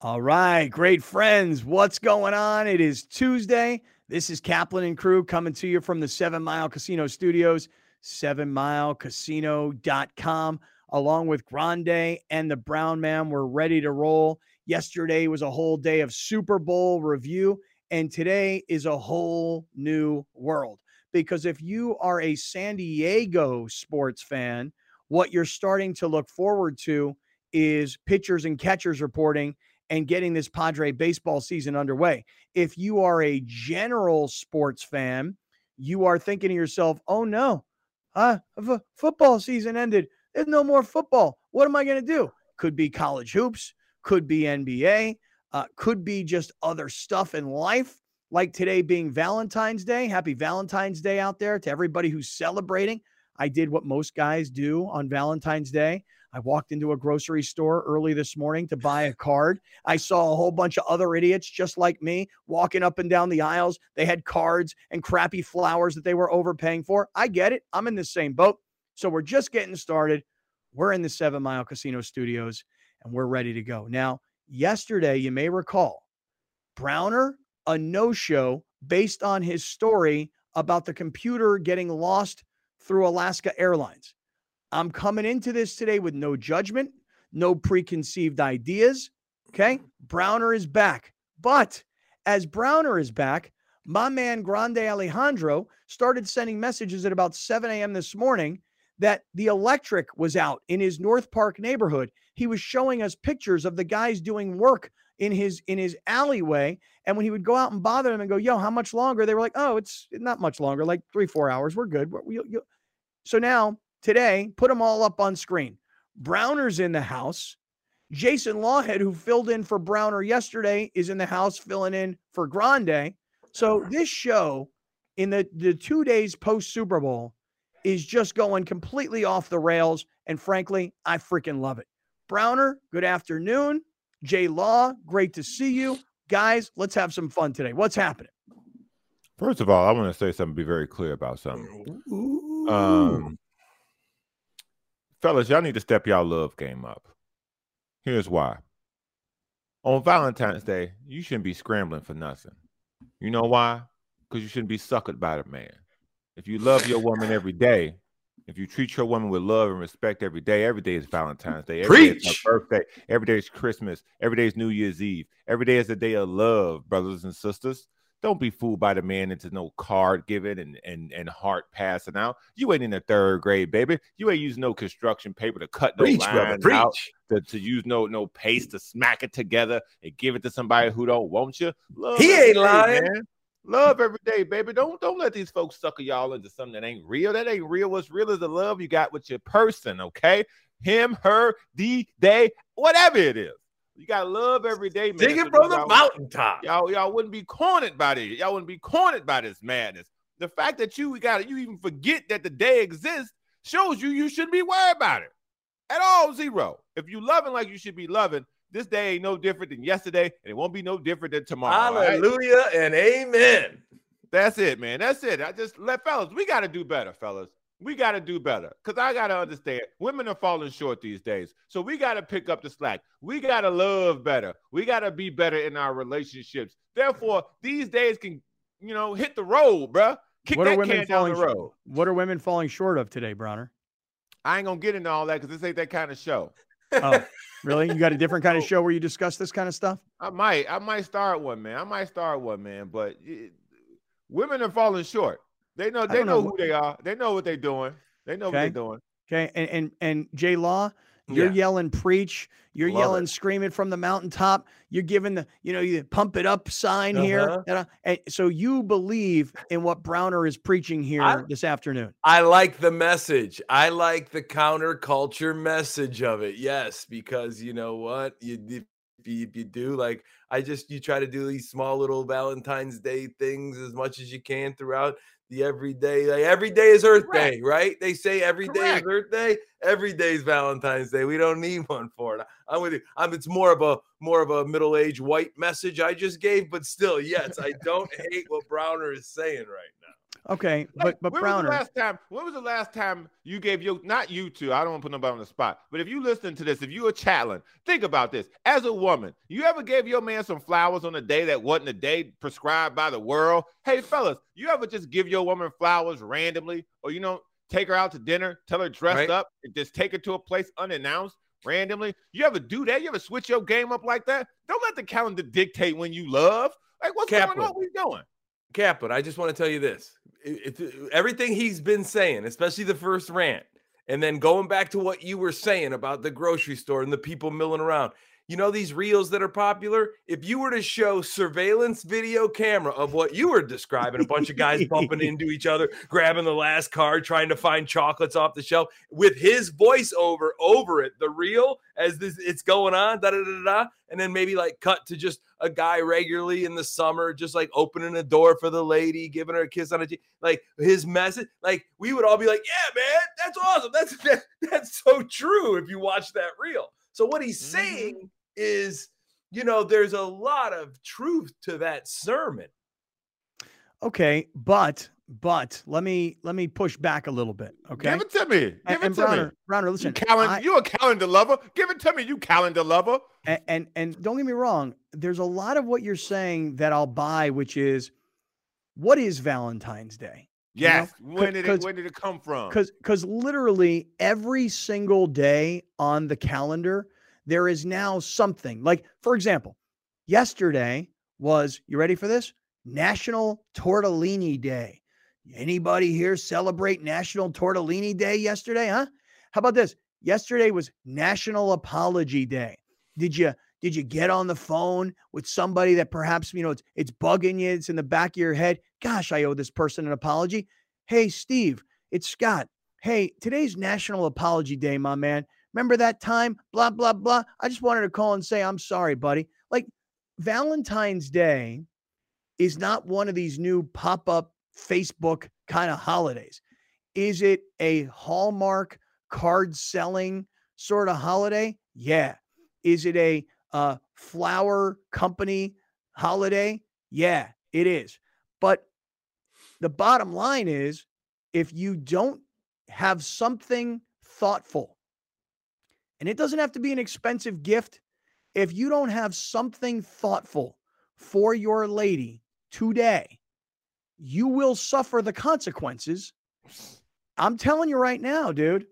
All right, great friends. What's going on? It is Tuesday. This is Kaplan and crew coming to you from the Seven Mile Casino Studios, sevenmilecasino.com, along with Grande and the Brown Man. We're ready to roll. Yesterday was a whole day of Super Bowl review, and today is a whole new world. Because if you are a San Diego sports fan, what you're starting to look forward to is pitchers and catchers reporting and getting this Padre baseball season underway. If you are a general sports fan, you are thinking to yourself, oh no, uh, f- football season ended. There's no more football. What am I going to do? Could be college hoops, could be NBA, uh, could be just other stuff in life, like today being Valentine's Day. Happy Valentine's Day out there to everybody who's celebrating. I did what most guys do on Valentine's Day. I walked into a grocery store early this morning to buy a card. I saw a whole bunch of other idiots just like me walking up and down the aisles. They had cards and crappy flowers that they were overpaying for. I get it. I'm in the same boat. So we're just getting started. We're in the Seven Mile Casino Studios and we're ready to go. Now, yesterday, you may recall, Browner, a no show based on his story about the computer getting lost through Alaska Airlines. I'm coming into this today with no judgment, no preconceived ideas. Okay. Browner is back. But as Browner is back, my man Grande Alejandro started sending messages at about 7 a.m. this morning that the electric was out in his North Park neighborhood. He was showing us pictures of the guys doing work in his in his alleyway. And when he would go out and bother them and go, "Yo, how much longer?" They were like, "Oh, it's not much longer, like three, four hours. We're good." So now today, put them all up on screen. Browner's in the house. Jason Lawhead, who filled in for Browner yesterday, is in the house filling in for Grande. So this show in the, the two days post Super Bowl is just going completely off the rails. And frankly, I freaking love it. Browner, good afternoon. Jay Law, great to see you. Guys, let's have some fun today. What's happening? First of all, I want to say something, be very clear about something. Um, fellas, y'all need to step y'all love game up. Here's why. On Valentine's Day, you shouldn't be scrambling for nothing. You know why? Because you shouldn't be suckered by the man. If you love your woman every day, if you treat your woman with love and respect every day, every day is Valentine's Day. Every Preach. day is her birthday. Every day is Christmas. Every day is New Year's Eve. Every day is a day of love, brothers and sisters. Don't be fooled by the man into no card giving and, and, and heart passing out. You ain't in the third grade, baby. You ain't using no construction paper to cut no Preach, lines brother. Out, to, to use no no paste to smack it together and give it to somebody who don't want you. Love He ain't day, lying. man. Love every day, baby. Don't don't let these folks sucker y'all into something that ain't real. That ain't real. What's real is the love you got with your person, okay? Him, her, the, they, whatever it is. You gotta love every day, man. Dig it from the mountaintop. Y'all, y'all wouldn't be cornered by this. Y'all wouldn't be cornered by this madness. The fact that you got you even forget that the day exists shows you you shouldn't be worried about it at all. Zero. If you loving like you should be loving, this day ain't no different than yesterday, and it won't be no different than tomorrow. all right? Hallelujah and amen. That's it, man. That's it. I just let fellas, we got to do better, fellas. We got to do better because I got to understand women are falling short these days. So we got to pick up the slack. We got to love better. We got to be better in our relationships. Therefore, these days can, you know, hit the road, bruh. Kick What are that women can down the falling road. What are women falling short of today, Browner? I ain't going to get into all that because this ain't that kind of show. Oh, really? You got a different kind of show where you discuss this kind of stuff? I might, I might start one, man. I might start one, man. But it, women are falling short. They know, they know know who they are. They know what they're doing. They know what they're doing. Okay. And and and Jay Law, you're Yeah. yelling preach. You're Love yelling, it. screaming from the mountaintop. You're giving the, you know, you pump it up sign here. Uh-huh. And, uh, and so you believe in what Browner is preaching here I- this afternoon. I like the message. I like the counterculture message of it. Yes, because you know what? You if you, if you do like I just you try to do these small little Valentine's Day things as much as you can throughout the everyday. Like every day is Earth Correct. Day, right? They say every day is Correct. Earth Day. Every day is Valentine's Day. We don't need one for it. I'm with you. I'm, it's more of a more of a middle-aged white message I just gave, but still, yes, I don't hate what Browner is saying right. Okay, Like, but but when Browner, was the last time? When was the last time you gave your not you two? I don't want to put nobody on the spot, but if you listen to this, if you a chatting, think about this. As a woman, you ever gave your man some flowers on a day that wasn't a day prescribed by the world? Hey, fellas, you ever just give your woman flowers randomly, or you know, take her out to dinner, tell her dressed Right. up, and just take her to a place unannounced? Randomly, you ever do that? You ever switch your game up like that? Don't let the calendar dictate when you love. Like, what's going on? What we doing? Kaplan, I just want to tell you this. It- everything he's been saying, especially the first rant, and then going back to what you were saying about the grocery store and the people milling around. You know these reels that are popular? If you were to show surveillance video camera of what you were describing, a bunch of guys bumping into each other, grabbing the last card, trying to find chocolates off the shelf, with his voiceover over it, the reel as this it's going on, da da da da, and then maybe like cut to just a guy regularly in the summer, just like opening a door for the lady, giving her a kiss on a cheek, like his message, like we would all be like, "Yeah, man, that's awesome. That's that, that's so true." If you watch that reel, so what he's saying mm-hmm. Is, you know, there's a lot of truth to that sermon. okay, but but let me let me push back a little bit. Okay, Give it to me. Give and, it and to Browner, me. Browner, You, listen, calendar, I- you a calendar lover? Give it to me, you calendar lover. and, and and don't get me wrong, there's a lot of what you're saying that I'll buy, which is what is Valentine's Day? You know, Yes. when did it? When did it come from? Because because literally every single day on the calendar, there is now something. Like, for example, yesterday was you ready for this? National Tortellini Day. Anybody here celebrate National Tortellini Day yesterday? Huh? How about this? Yesterday was National Apology Day. Did you did you get on the phone with somebody that perhaps you know it's it's bugging you? It's in the back of your head. Gosh, I owe this person an apology. Hey, Steve, it's Scott. Hey, today's National Apology Day, my man. Remember that time? Blah, blah, blah. I just wanted to call and say, I'm sorry, buddy. Like Valentine's Day is not one of these new pop up Facebook kind of holidays. Is it a Hallmark card selling sort of holiday? Yeah. Is it a uh, flower company holiday? Yeah, it is. But the bottom line is if you don't have something thoughtful, and it doesn't have to be an expensive gift, if you don't have something thoughtful for your lady today, you will suffer the consequences. I'm telling you right now, dude.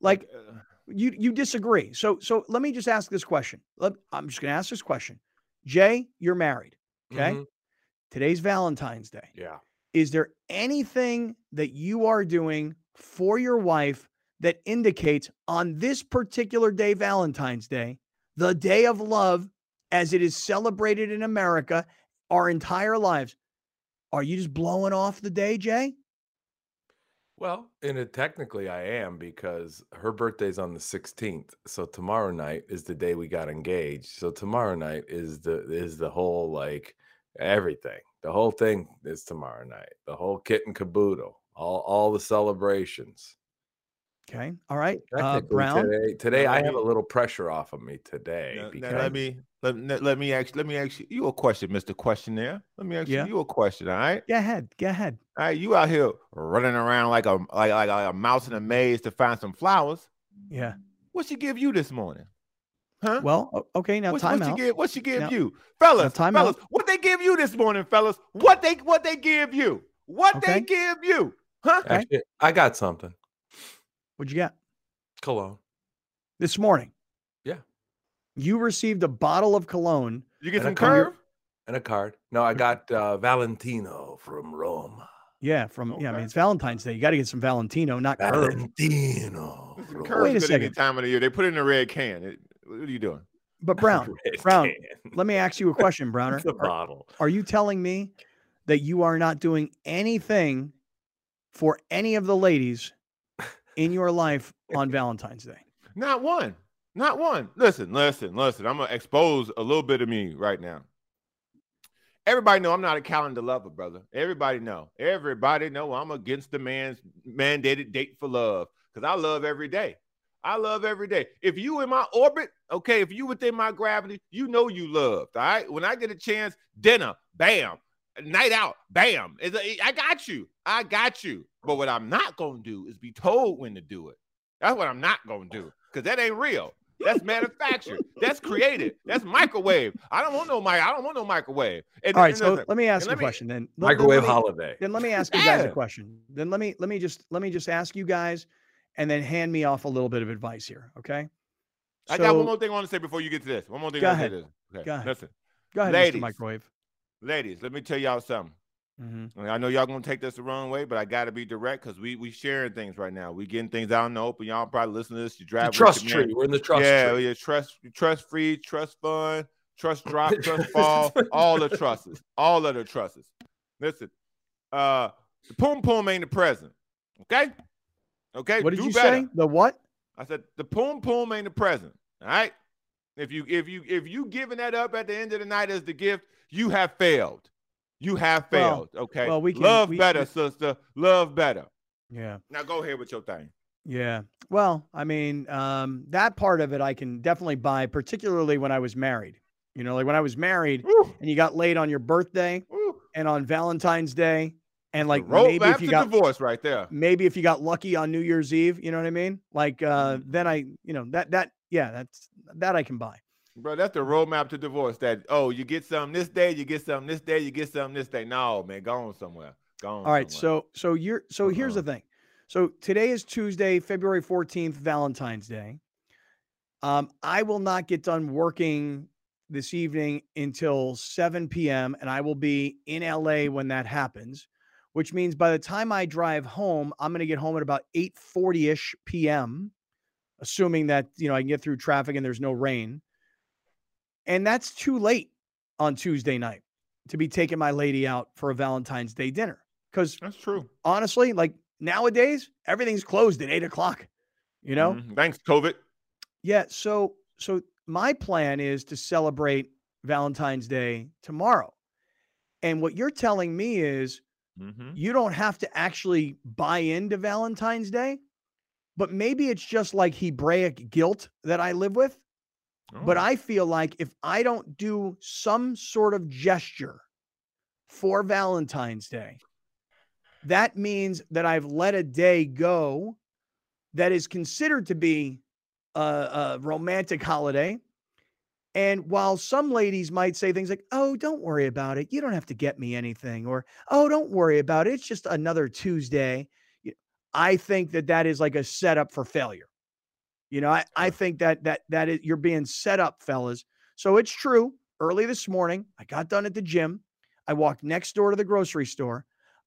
Like Uh, you you disagree. So so let me just ask this question. Let, I'm just going to ask this question. Jay, you're married. Okay? Mhm. Today's Valentine's Day. Yeah. Is there anything that you are doing for your wife that indicates on this particular day, Valentine's Day, the day of love as it is celebrated in America our entire lives? Are you just blowing off the day, Jay? Well, and it, technically I am because her birthday's on the 16th. So tomorrow night is the day we got engaged. So tomorrow night is the is the whole like everything. The whole thing is tomorrow night. The whole kit and caboodle. All all the celebrations. Okay. All right. Uh, Brown. today, today I have a little pressure off of me today. now- now because let me let, let, let me ask let me ask you, you a question, Mr. Questionnaire. Let me ask Yeah. you, you a question, all right? Go ahead. Go ahead. All right, you out here running around like a like, like, like a mouse in a maze to find some flowers. Yeah. What she give you this morning? Huh? Well, okay. Now what, time what she out. give? What she give Now- you, fellas? time fellas, out. what they give you this morning, fellas? What they what they give you? What they give you? Huh? Actually, I got something. What'd you get Cologne. this morning? Yeah. You received a bottle of cologne. You get some card. curve? And a card. No, I got uh, Valentino from Rome. Yeah, from yeah. I mean, it's Valentine's Day. You got to get some Valentino, not curve. Valentino. Listen, from Wait a any second. time of the year. They put it in a red can. It- what are you doing? But Brown, Brown, can. let me ask you a question, Browner. the Are, bottle. are you telling me that you are not doing anything for any of the ladies in your life on Valentine's Day? Not one. Not one. Listen, listen, listen. I'm gonna expose a little bit of me right now. Everybody know I'm not a calendar lover, brother. Everybody know. Everybody know I'm against the man's mandated date for love because I love every day. I love every day. If you in my orbit, okay, if you within my gravity, you know you loved. All right. When I get a chance, dinner, bam. night out. Bam. I got you. I got you. But what I'm not gonna do is be told when to do it. That's what I'm not gonna do because that ain't real. That's manufactured. That's created. That's microwave. I don't want no mic. I don't want no microwave. And, All right, so listen, let me ask you a question then. Microwave then me, holiday. Then let me ask you guys a question. Then let me let me just let me just ask you guys, and then hand me off a little bit of advice here. Okay. I got one more thing I want to say before you get to this. One more thing. Go ahead. Okay. Go ahead. Listen. Go ahead, ladies, Mr. Microwave. Ladies, let me tell y'all something. Mm-hmm. I know y'all gonna take this the wrong way, but I gotta be direct because we we sharing things right now. We getting things out in the open. Y'all probably listen to this. You drive trust tree. We're in the trust yeah, tree. Yeah, trust trust free, trust fund, trust drop, trust fall, all the trusts, all of the trusts. Listen, uh, the poom poom ain't the present. Okay, okay. What did Do you better. say? The what? I said the poom poom ain't the present. All right. If you if you if you giving that up at the end of the night as the gift, you have failed. You have failed. Well, okay. Well, we can, love we, better, we, sister. Love better. Yeah. Now go ahead with your thing. Yeah. Well, I mean, um, that part of it I can definitely buy, particularly when I was married. You know, like when I was married Ooh. and you got laid on your birthday Ooh. and on Valentine's Day, and like maybe if you got divorce right there, maybe if you got lucky on New Year's Eve, you know what I mean? Like uh, Mm-hmm. then I, you know, that that yeah, that's that I can buy. Bro. That's the roadmap to divorce. That oh, you get some this day, you get some this day, you get some this day. No, man, go on somewhere. Go on. All right, somewhere. so so you're so here's the thing. So today is Tuesday, February 14th, Valentine's Day. Um, I will not get done working this evening until 7 p.m. and I will be in LA when that happens, which means by the time I drive home, I'm going to get home at about 8:40ish p.m., assuming that, you know, I can get through traffic and there's no rain. And that's too late on Tuesday night to be taking my lady out for a Valentine's Day dinner. Because that's true. honestly, like nowadays, everything's closed at eight o'clock. You know? Mhm. Thanks, COVID. Yeah. So so my plan is to celebrate Valentine's Day tomorrow. And what you're telling me is Mm-hmm. you don't have to actually buy into Valentine's Day, but maybe it's just like Hebraic guilt that I live with. But Oh. I feel like if I don't do some sort of gesture for Valentine's Day, that means that I've let a day go that is considered to be a, a romantic holiday. And while some ladies might say things like, oh, don't worry about it. You don't have to get me anything. Or, oh, don't worry about it. It's just another Tuesday. I think that that is like a setup for failure. You know, I, I think that that that is you're being set up, fellas. So it's true. Early this morning, I got done at the gym. I walked next door to the grocery store.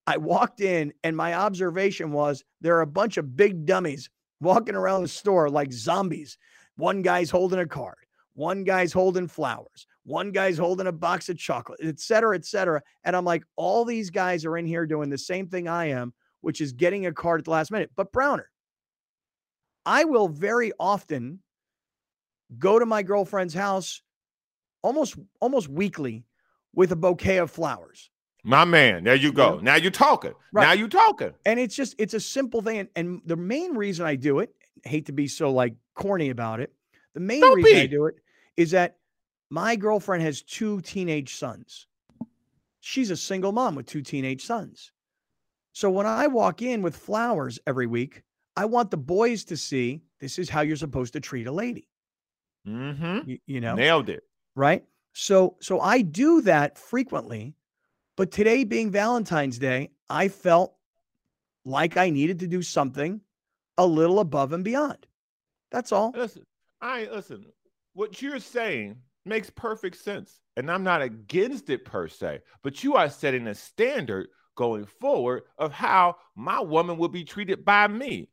I walked in, and my observation was there are a bunch of big dummies walking around the store like zombies. One guy's holding a card, one guy's holding flowers, one guy's holding a box of chocolate, et cetera, et cetera. And I'm like, all these guys are in here doing the same thing I am, which is getting a card at the last minute. But Browner, I will very often go to my girlfriend's house almost almost weekly with a bouquet of flowers. My man, there you go. Yeah. Now you're talking. Right. Now you're talking. And it's just it's a simple thing. And, and the main reason I do it, hate to be so like corny about it, the main Don't reason I do it is that my girlfriend has two teenage sons. She's a single mom with two teenage sons. So when I walk in with flowers every week, I want the boys to see this is how you're supposed to treat a lady. Mm-hmm. You, you know, Nailed it. right? So so I do that frequently, but today being Valentine's Day, I felt like I needed to do something a little above and beyond. That's all. Listen, I listen. What you're saying makes perfect sense, and I'm not against it per se. But you are setting a standard going forward of how my woman will be treated by me.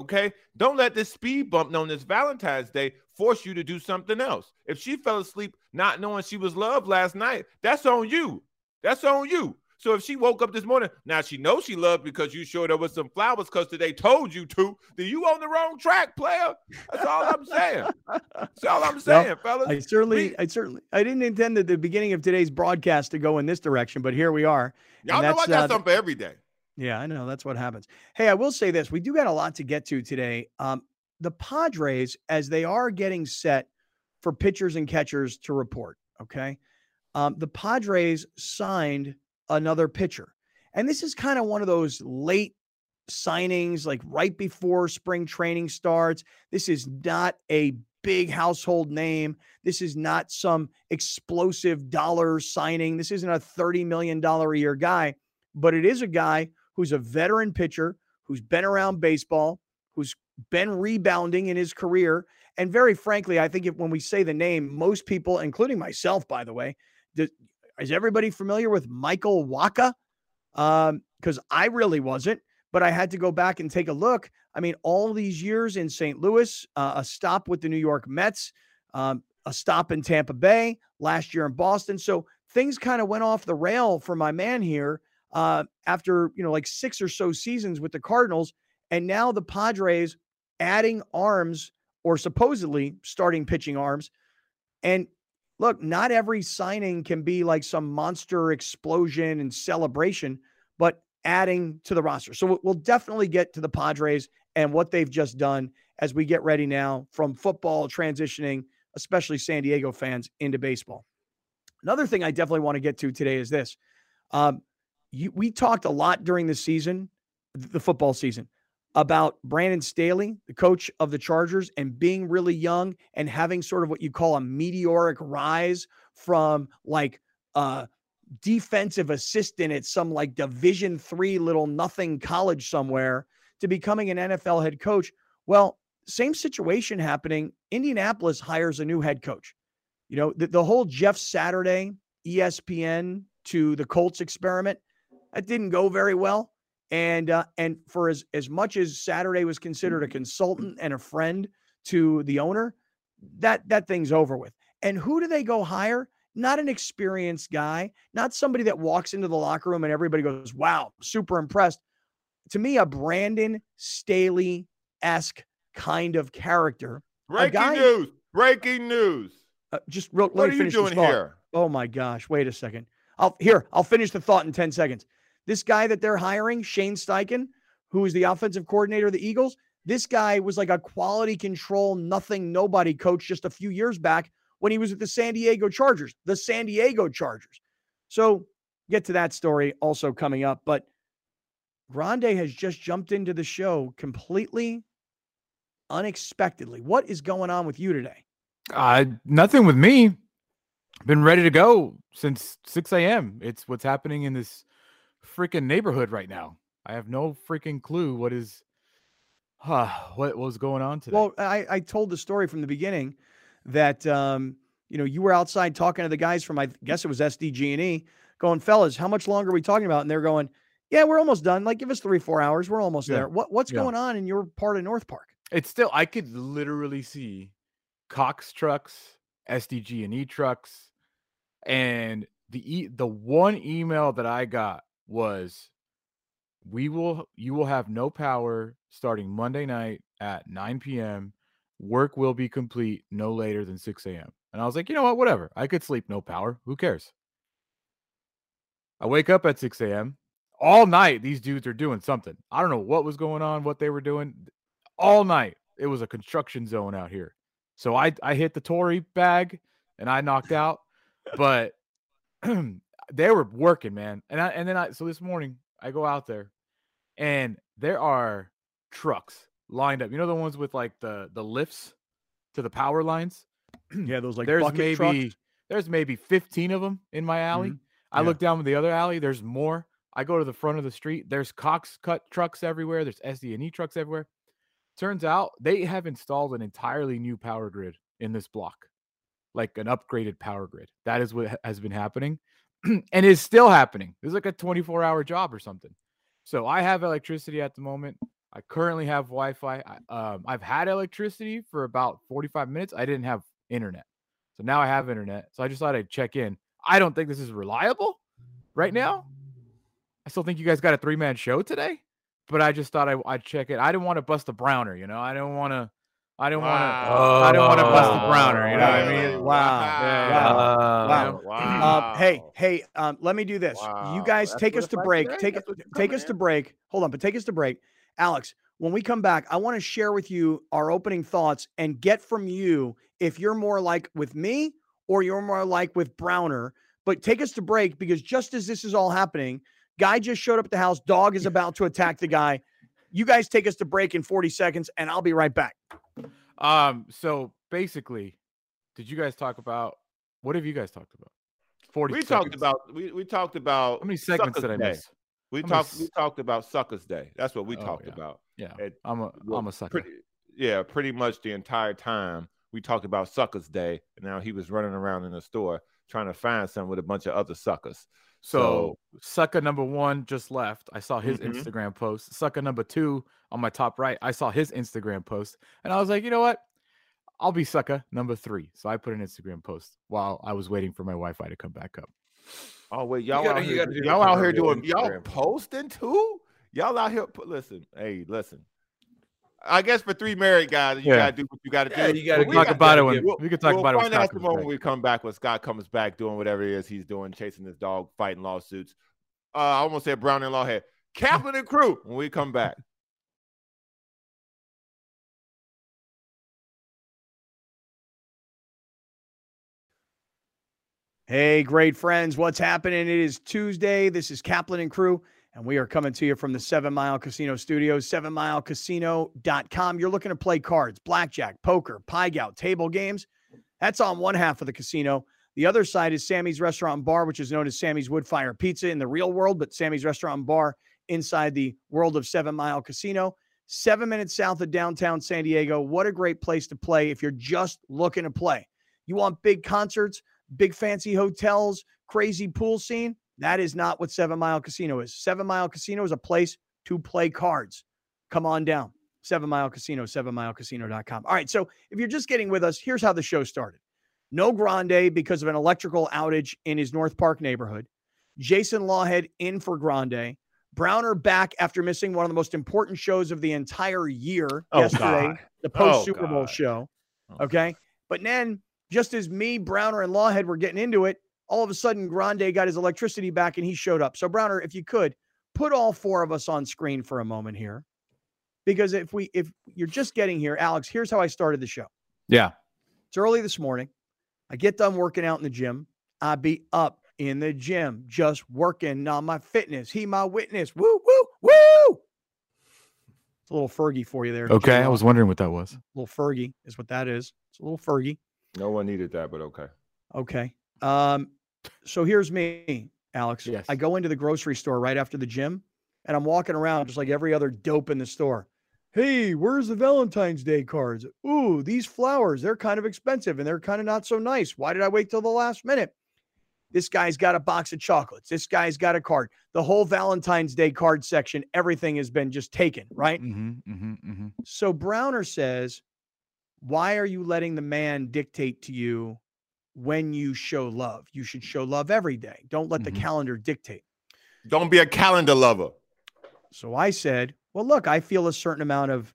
Okay, don't let this speed bump known as Valentine's Day force you to do something else. If she fell asleep not knowing she was loved last night, that's on you. That's on you. So if she woke up this morning, now she knows she loved because you showed her with some flowers because today told you to, then you on the wrong track, player. That's all I'm saying. That's all I'm saying, fellas. I certainly, We- I certainly, I didn't intend at the beginning of today's broadcast to go in this direction, but here we are. Y'all know I got uh, something for every day. Yeah, I know that's what happens. Hey, I will say this: we do got a lot to get to today. Um, the Padres, as they are getting set for pitchers and catchers to report. Okay, um, the Padres signed another pitcher. And this is kind of one of those late signings, like right before spring training starts. This is not a big household name. This is not some explosive dollar signing. This isn't a $30 million a year guy, but it is a guy who's a veteran pitcher, who's been around baseball, who's been rebounding in his career. And very frankly, I think if, when we say the name, most people, including myself, by the way, is everybody familiar with Michael Wacha? Because um, I really wasn't but I had to go back and take a look. I mean, all these years in St. Louis, uh, a stop with the New York Mets, um, a stop in Tampa Bay, last year in Boston. So things kind of went off the rail for my man here uh, after, you know, like six or so seasons with the Cardinals. And now the Padres adding arms or supposedly starting pitching arms. And look, not every signing can be like some monster explosion and celebration, but adding to the roster. So we'll definitely get to the Padres and what they've just done as we get ready now from football transitioning, especially San Diego fans, into baseball. Another thing I definitely want to get to today is this. Um, you, we talked a lot during the season, the football season, about Brandon Staley, the coach of the Chargers, and being really young and having sort of what you call a meteoric rise from like uh, defensive assistant at some like division three little nothing college somewhere to becoming an NFL head coach. Well, same situation happening. Indianapolis hires a new head coach. You know, the, the whole Jeff Saturday ESPN to the Colts experiment, that didn't go very well. And uh, and for as as much as Saturday was considered a consultant and a friend to the owner, that that thing's over with. And who do they go hire? not an experienced guy, not somebody that walks into the locker room and everybody goes, wow, super impressed. To me, a Brandon Staley esque kind of character. Breaking guy, news. Breaking news. Uh, just real, what are you doing here? Oh my gosh. Wait a second. I'll here, I'll finish the thought in 10 seconds. This guy that they're hiring, Shane Steichen, who is the offensive coordinator of the Eagles, this guy was like a quality control, nothing, nobody coach just a few years back when he was at the San Diego Chargers, the San Diego Chargers. So get to that story also coming up. But Grande has just jumped into the show completely unexpectedly. What is going on with you today? Uh, nothing with me. Been ready to go since 6 a.m. It's what's happening in this freaking neighborhood right now. I have no freaking clue what is huh, what was going on today. Well, I, I told the story from the beginning that um, you know you were outside talking to the guys from I guess it was SDG&E, going, fellas, how much longer are we talking about? And they're going, yeah, we're almost done. Like, give us three, four hours. We're almost yeah. there. What what's yeah. going on in your part of North Park? It's still I could literally see Cox trucks, SDG&E trucks, and the e- the one email that I got was we will you will have no power starting Monday night at 9 p.m work will be complete no later than 6 a.m. And I was like, you know what? Whatever. I could sleep no power. Who cares? I wake up at 6 a.m. All night, these dudes are doing something. I don't know what was going on, what they were doing. All night, it was a construction zone out here. So I, I hit the Tory bag and I knocked out, but they were working, man. And I, and then I, so this morning, I go out there and there are trucks lined up. You know the ones with like the the lifts to the power lines. yeah, those like there's maybe trucks. there's maybe 15 of them in my alley. Mm-hmm. I look down the other alley. There's more. I go to the front of the street. There's Cox cut trucks everywhere. There's SDG&E trucks everywhere. Turns out they have installed an entirely new power grid in this block, like an upgraded power grid. That is what has been happening, and is still happening. It's like a 24 hour job or something. So I have electricity at the moment. I currently have Wi-Fi. I, um, I've had electricity for about 45 minutes. I didn't have internet, so now I have internet. So I just thought I'd check in. I don't think this is reliable right now. I still think you guys got a three-man show today, but I just thought I, would check it. I didn't want to bust a browner, you know. I didn't want to. I don't want to. I didn't want to bust the browner. You know what I mean? Wow. Yeah, wow. Wow. wow. Um, hey, hey. Um, let me do this. You guys That's take us to break. Take it. Take us to break. Hold on, but take us to break. Alex, when we come back, I want to share with you our opening thoughts and get from you if you're more like with me or you're more like with Browner, But take us to break because just as this is all happening, guy just showed up at the house. Dog is about to attack the guy. You guys take us to break in 40 seconds, and I'll be right back. Um, so basically, did you guys talk about what have you guys talked about? 40 We seconds. talked about we, we talked about how many segments did I Day. miss? We How many talked we talked about Suckers Day. That's what we Oh, talked yeah. about. Yeah, It- I'm a well, am a sucker. Pretty, yeah, pretty much the entire time we talked about Suckers Day. And now he was running around in the store trying to find some with a bunch of other suckers. So, sucker number one just left. I saw his Mhm. Instagram post. Sucker number two on my top right, I saw his Instagram post, and I was like, you know what? I'll be sucker number three. So I put an Instagram post while I was waiting for my Wi-Fi to come back up. Oh wait, y'all gotta- out here, y'all out here your doing y'all posting too? Y'all out here listen, hey, listen. I guess for three married guys, you Yeah. gotta do what you gotta Yeah, do. you gotta But talk got- about gotta it when give- We'll, we can talk we'll about it when find out the comes moment we come back when Scott comes back doing whatever it is he's doing, chasing his dog, fighting lawsuits. Uh, I almost said Brown and Lawhead. Kaplan and crew when we come back. Hey, great friends. What's happening? It is Tuesday. This is Kaplan and crew, and we are coming to you from the Seven Mile Casino Studios, sevenmilecasino.com. You're looking to play cards, blackjack, poker, pai gow, table games. That's on one half of the casino. The other side is Sammy's Restaurant and Bar, which is known as Sammy's Woodfire Pizza in the real world, but Sammy's Restaurant and Bar inside the world of Seven Mile Casino. Seven minutes south of downtown San Diego. What a great place to play if you're just looking to play. You want big concerts, big fancy hotels, crazy pool scene. That is not what Seven Mile Casino is. Seven Mile Casino is a place to play cards. Come on down. Seven Mile Casino, sevenmilecasino.com. All right. So if you're just getting with us, here's how the show started. No Grande because of an electrical outage in his North Park neighborhood. Jason Lawhead in for Grande. Browner back after missing one of the most important shows of the entire year Oh, yesterday, God. the Oh, post Super Bowl show. Oh. Okay. But then, just as me, Browner, and Lawhead were getting into it, all of a sudden Grande got his electricity back and he showed up. So, Browner, if you could put all four of us on screen for a moment here. Because if we if you're just getting here, Alex, here's how I started the show. Yeah. It's early this morning. I get done working out in the gym. I be up in the gym, just working on my fitness. He my witness. Woo, woo, woo. It's a little Fergie for you there. Okay. I J-Lo. was wondering what that was. A little Fergie is what that is. It's a little Fergie. No one needed that, but okay. Okay. Um, so here's me, Alex. Yes. I go into the grocery store right after the gym and I'm walking around just like every other dope in the store. Hey, where's the Valentine's Day cards? Ooh, these flowers, they're kind of expensive and they're kind of not so nice. Why did I wait till the last minute? This guy's got a box of chocolates. This guy's got a card. The whole Valentine's Day card section, everything has been just taken, right? Mm-hmm, mm-hmm, mm-hmm. So Browner says, Why are you letting the man dictate to you when you show love? You should show love every day. Don't let Mhm. the calendar dictate. Don't be a calendar lover. So I said, Well, look, I feel a certain amount of,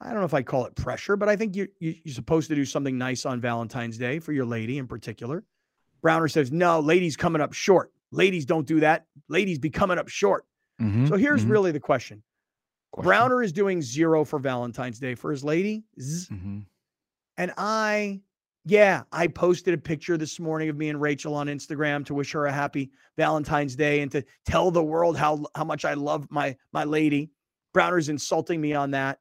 I don't know if I call it pressure, but I think you, you, you're supposed to do something nice on Valentine's Day for your lady in particular. Browner says, No, ladies coming up short. Ladies don't do that. Ladies be coming up short. Mhm, So here's mhm. really the question. Question. Browner is doing zero for Valentine's Day for his lady. Mhm. And I, yeah, I posted a picture this morning of me and Rachel on Instagram to wish her a happy Valentine's Day and to tell the world how how much I love my my lady. Browner's insulting me on that.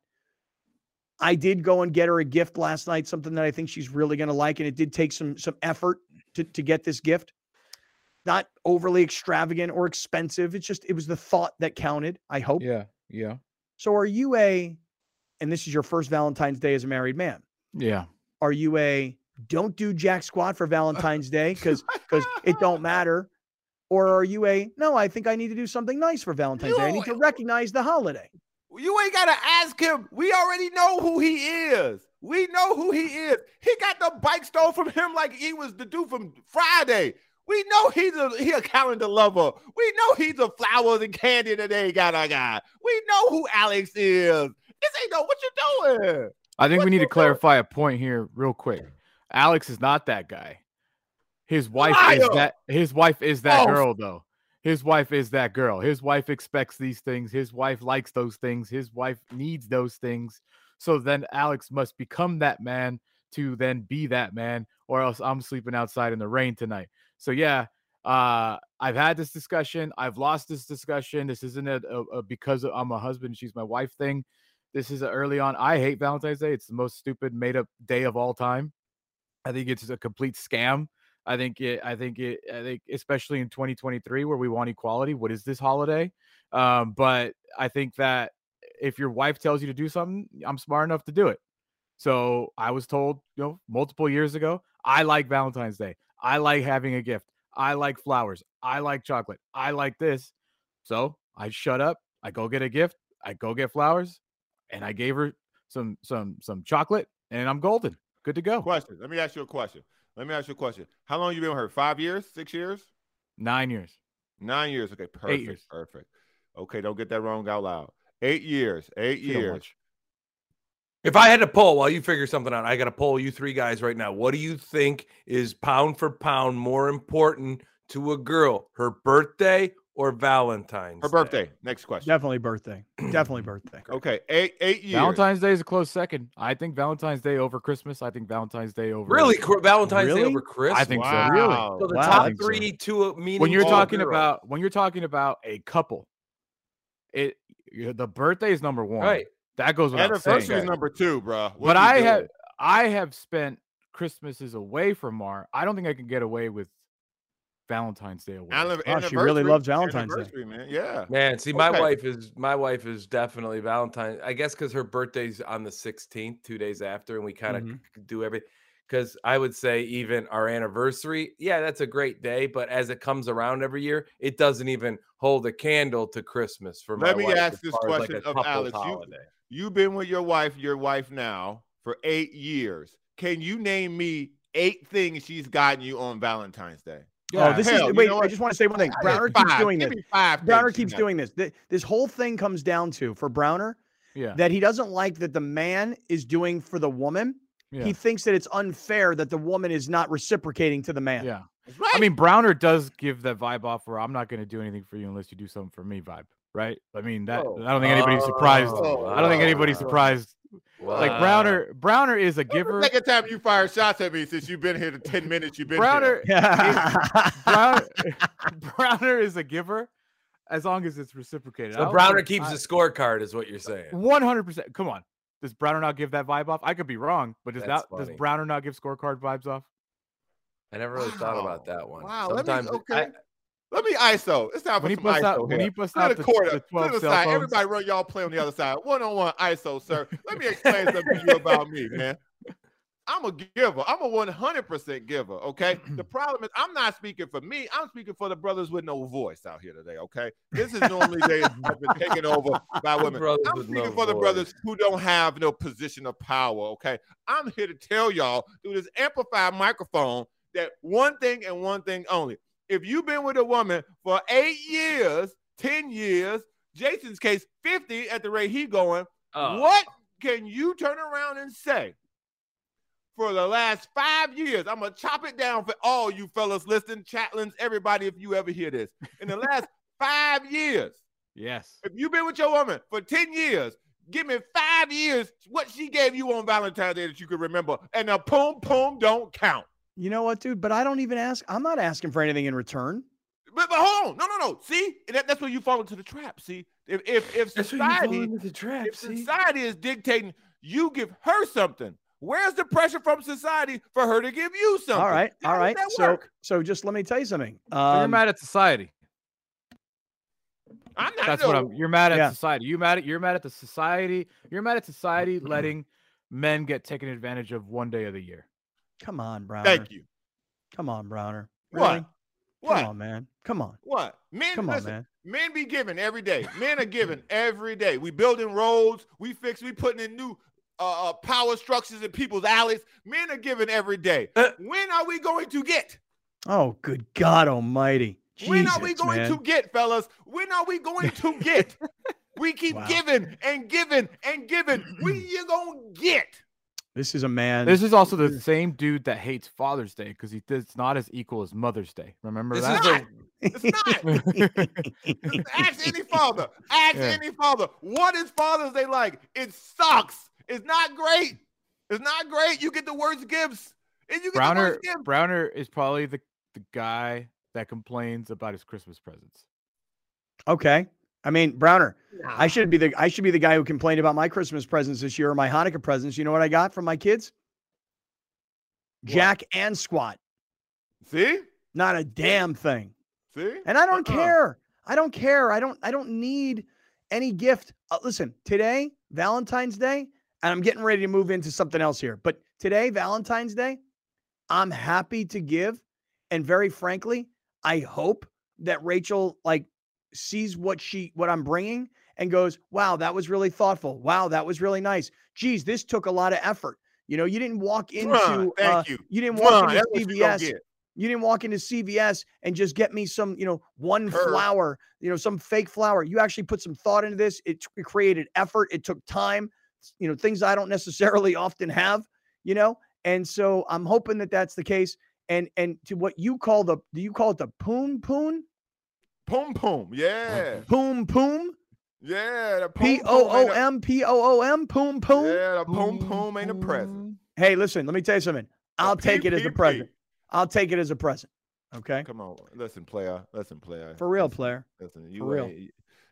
I did go and get her a gift last night, something that I think she's really going to like, and it did take some some effort to to get this gift. Not overly extravagant or expensive. It's just it was the thought that counted. I hope. Yeah. Yeah. So are you a, and this is your first Valentine's Day as a married man? Yeah. are you a don't do jack squat for Valentine's Day because because it don't matter, or are you a no? I think I need to do something nice for Valentine's Day. I need to recognize the holiday. You ain't gotta ask him. We already know who he is. We know who he is. He got the bike stole from him like he was the dude from Friday. We know he's a he a calendar lover. We know he's a flowers and candy today got a guy. We know who Alex is. This ain't no what you doing. I think What we need you to doing? clarify a point here real quick. Alex is not that guy. His wife is that his wife is that False. girl though. His wife is that girl. His wife expects these things. His wife likes those things. His wife needs those things. So then Alex must become that man to then be that man, or else I'm sleeping outside in the rain tonight. So yeah, Uh, I've had this discussion. I've lost this discussion. This isn't a, a, a because I'm a husband, she's my wife thing. This is a early on. I hate Valentine's Day. It's the most stupid, made up day of all time. I think it's a complete scam. I think it. I think it. I think especially in 2023 where we want equality. What is this holiday? Um, but I think that if your wife tells you to do something, I'm smart enough to do it. So I was told, you know, multiple years ago, I like Valentine's Day. I like having a gift. I like flowers. I like chocolate. I like this. So I shut up. I go get a gift. I go get flowers, and I gave her some some some chocolate, and I'm golden. Good to go. Question. Let me ask you a question. Let me ask you a question. How long you been with her? Five years? Six years? Nine years. Nine years. Okay, perfect. years. Perfect. Okay, don't get that wrong out loud. Eight years. Eight Feel years. If I had to poll while you figure something out, I got to poll you three guys right now. What do you think is pound for pound more important to a girl, her birthday or Valentine's? Her Day? birthday. Next question. Definitely birthday. Definitely birthday. Okay, eight eight years. Valentine's Day is a close second. I think Valentine's Day over Christmas. I think Valentine's Day over Really, Cr- Valentine's Day over Christmas. I think so. Really? So the Wow, top think so. three to a uh, meaning. when you're talking girl. about when you're talking about a couple, it the birthday is number one. right, That goes without Anniversary saying. is number two, bro. What But I doing? have I have spent Christmases away from Mar. I don't think I can get away with Valentine's Day away. Anniv- Wow, she really loves Valentine's Day. man. Yeah. man. See, my Okay. wife is my wife is definitely Valentine. I guess because her birthday's on the 16th, two days after, and we kind of Mhm. do everything. Because I would say even our anniversary, yeah, that's a great day. But as it comes around every year, it doesn't even hold a candle to Christmas for my Let me wife ask this far as, like, question of couple's Alex. You- You've been with your wife, your wife now, for eight years. Can you name me eight things she's gotten you on Valentine's Day? Oh, this Hell, is you wait. know I just want to say one thing. Browner keeps five. doing Give this. five. Browner keeps doing this. This whole thing comes down to for Browner yeah. that he doesn't like that the man is doing for the woman. yeah. He thinks that it's unfair that the woman is not reciprocating to the man. yeah. Right. I mean, Browner does give that vibe off where I'm not going to do anything for you unless you do something for me vibe, right? I mean, that Oh. I don't think anybody's surprised. Oh, I don't think anybody's wow. Like Browner, Browner is a When's the giver. second time you fired shots at me since you've been here to 10 minutes you've been Browner, here. Browner, Browner is a giver as long as it's reciprocated. So Browner keeps the scorecard, is what you're saying. One hundred percent. Come on, does Browner not give that vibe off? I could be wrong, but does That's that does. Browner not give scorecard vibes off? I never really thought about that one. Wow, let me- Sometimes it- okay. Let me ISO. It's time for When some ISO out, when he busts To out the the, quarter, the to the side. phones. Everybody run y'all play on the other side. One on one ISO, sir. Let me explain something to you about me, man. I'm a giver. I'm a 100% giver. Okay. The problem is, I'm not speaking for me. I'm speaking for the brothers with no voice out here today. Okay. This is normally they have been taken over by women. Brothers I'm speaking no for the brothers who don't have no position of power. Okay. I'm here to tell y'all through this amplified microphone that one thing and one thing only. If you've been with a woman for eight years, 10 years, Jason's case, 50 at the rate he going, Oh. what can you turn around and say for the last five years? I'm gonna chop it down for all you fellas listening, chatlins, everybody, if you ever hear this. In the last five years, yes. if you've been with your woman for 10 years, give me five years what she gave you on Valentine's Day that you could remember. And the poom poom don't count. You know what, dude? But I don't even ask. I'm not asking for anything in return. But, but hold on. No, no, no. See, that, that's where you fall into the trap. See, if if, if That's where you fall society into the trap. if see? society is dictating you give her something, where's the pressure from society for her to give you something? All right, How all does right. that So, work? so just let me tell you something. So you're Um, mad at society. I'm not. That's no, what I'm. You're mad at Yeah. society. You mad at. You're mad at the society. You're mad at society letting men get taken advantage of one day of the year. Come on, Browner. Thank you. Come on, Browner. What? Really? What? Come on, man. Come on. What? Men, Come on, listen, man. Men be giving every day. Men are giving every day. We building roads. We fix. We putting in new uh, uh, power structures in people's alleys. Men are giving every day. Uh, when are we going to get? Oh, good God Almighty! when are we going man. to get, fellas? When are we going to get? we keep Wow. giving and giving and giving. When you gonna get? This is a man. This is also the same dude that hates Father's Day because he it's not as equal as Mother's Day. Remember This that? is a It's not. Ask any father. Ask Yeah. any father. What is Father's Day like? It sucks. It's not great. It's not great. You get the worst gifts. And you get the Browner worst gifts. Browner is probably the the guy that complains about his Christmas presents. Okay. I mean, Browner, I should be the I should be the guy who complained about my Christmas presents this year or my Hanukkah presents. You know what I got from my kids? Jack and squat. See? Not a damn thing. See? And I don't Uh-uh. care. I don't care. I don't I don't need any gift. Uh, listen, today, Valentine's Day, and I'm getting ready to move into something else here. But today, Valentine's Day, I'm happy to give and very frankly, I hope that Rachel like sees what she what I'm bringing and goes, "Wow, that was really thoughtful. Wow, that was really nice. Geez, this took a lot of effort." You know, you didn't walk into thank uh, you. you didn't walk into that's what you CVS you didn't walk into CVS and just get me some, you know, one Curve. flower, you know, some fake flower. You actually put some thought into this. It, t- it created effort. It took time, you know, things I don't necessarily often have, you know. And so I'm hoping that that's the case. And and to what you call the, do you call it the poon poon? Poom poom. Yeah. Poom poom? Yeah. P O O M P O O M? Poom poom? Yeah, the poom poom ain't a present. Hey, listen, let me tell you something. I'll take it as a present. I'll take it as a present. Okay. Come on, listen, player. Listen, player. For real, Listen, player. Listen, you For real.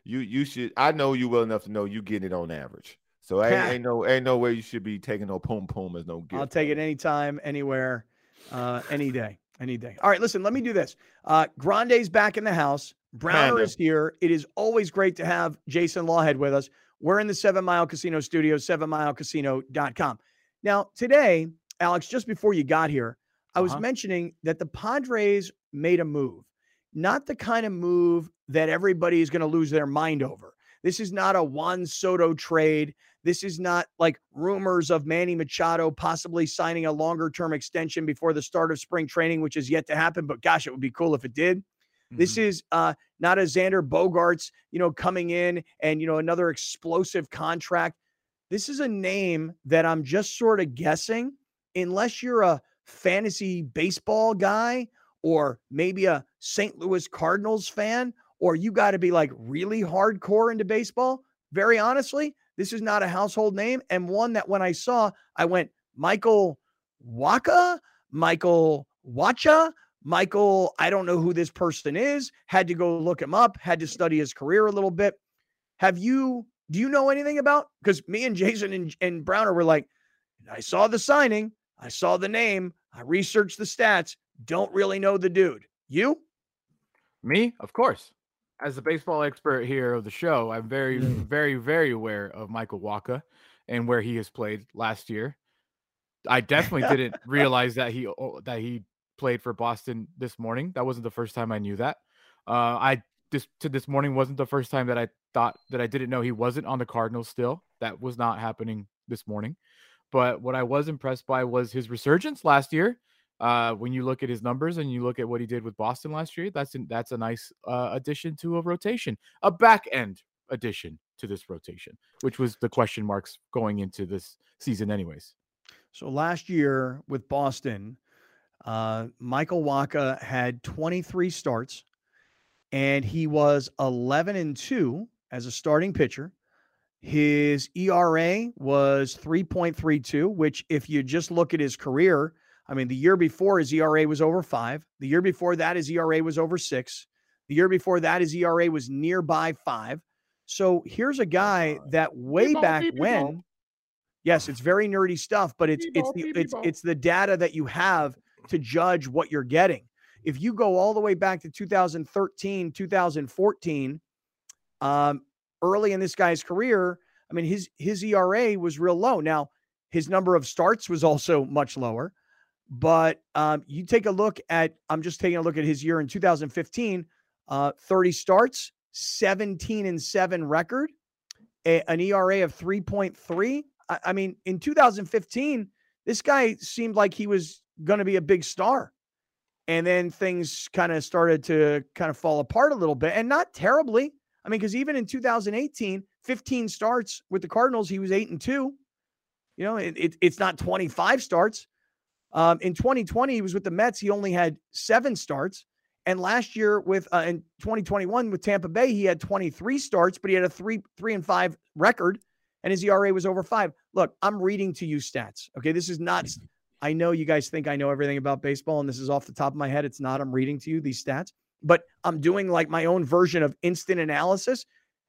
You you should. I know you well enough to know you getting it on average. So ain't, ain't no ain't no way you should be taking no poom poom as no gift. I'll take it anytime, anywhere, uh, any day, any day. All right, listen, let me do this. Uh, Grande's back in the house. Browner Kinda. is here. It is always great to have Jason Lawhead with us. We're in the Seven Mile Casino studio, sevenmilecasino.com. Now, today, Alex, just before you got here, I was Uh-huh. mentioning that the Padres made a move, not the kind of move that everybody is going to lose their mind over. This is not a Juan Soto trade. This is not like rumors of Manny Machado possibly signing a longer term extension before the start of spring training, which is yet to happen. But gosh, it would be cool if it did. This Mhm. is uh, not a Xander Bogaerts, you know, coming in and, you know, another explosive contract. This is a name that I'm just sort of guessing, unless you're a fantasy baseball guy or maybe a St. Louis Cardinals fan, or you got to be like really hardcore into baseball. Very honestly, this is not a household name. And one that when I saw, I went, Michael Wacha, Michael Wacha, Michael, I don't know who this person is. Had to go look him up, had to study his career a little bit. Have you, do you know anything about? Because me and Jason and, and Browner were like, I saw the signing, I saw the name, I researched the stats, don't really know the dude. You? Me, of course. As the baseball expert here of the show, I'm very, Mm. very, very aware of Michael Wacha and where he has played last year. I definitely didn't realize that he that he played for Boston this morning. That wasn't the first time I knew that. Uh, I this to this morning wasn't the first time that I thought that I didn't know he wasn't on the Cardinals still. That was not happening this morning. But what I was impressed by was his resurgence last year. Uh, when you look at his numbers and you look at what he did with Boston last year, that's an, that's a nice uh, addition to a rotation, a back end addition to this rotation, which was the question marks going into this season, anyways. So last year with Boston, uh, Michael Wacha had 23 starts and he was 11 and 2 as a starting pitcher. His ERA was 3.32, which, if you just look at his career, I mean, the year before his ERA was over five. The year before that, his ERA was over six. The year before that, his ERA was nearby five. So here's a guy that way back when, yes, it's very nerdy stuff, but it's it's the it's it's the data that you have to judge what you're getting. If you go all the way back to 2013, 2014, um, early in this guy's career, I mean, his his ERA was real low. Now, his number of starts was also much lower. But um, you take a look at, I'm just taking a look at his year in 2015, uh, 30 starts, 17 and 7 record, a- an ERA of 3.3. I, I mean, in 2015, this guy seemed like he was going to be a big star. And then things kind of started to kind of fall apart a little bit and not terribly. I mean, because even in 2018, 15 starts with the Cardinals, he was eight and two. You know, it, it, it's not 25 starts. Um, in 2020, he was with the Mets. He only had seven starts. And last year, with uh, in 2021 with Tampa Bay, he had 23 starts, but he had a three three and five record, and his ERA was over five. Look, I'm reading to you stats. Okay, this is not I know you guys think I know everything about baseball, and this is off the top of my head. It's not. I'm reading to you these stats, but I'm doing like my own version of instant analysis.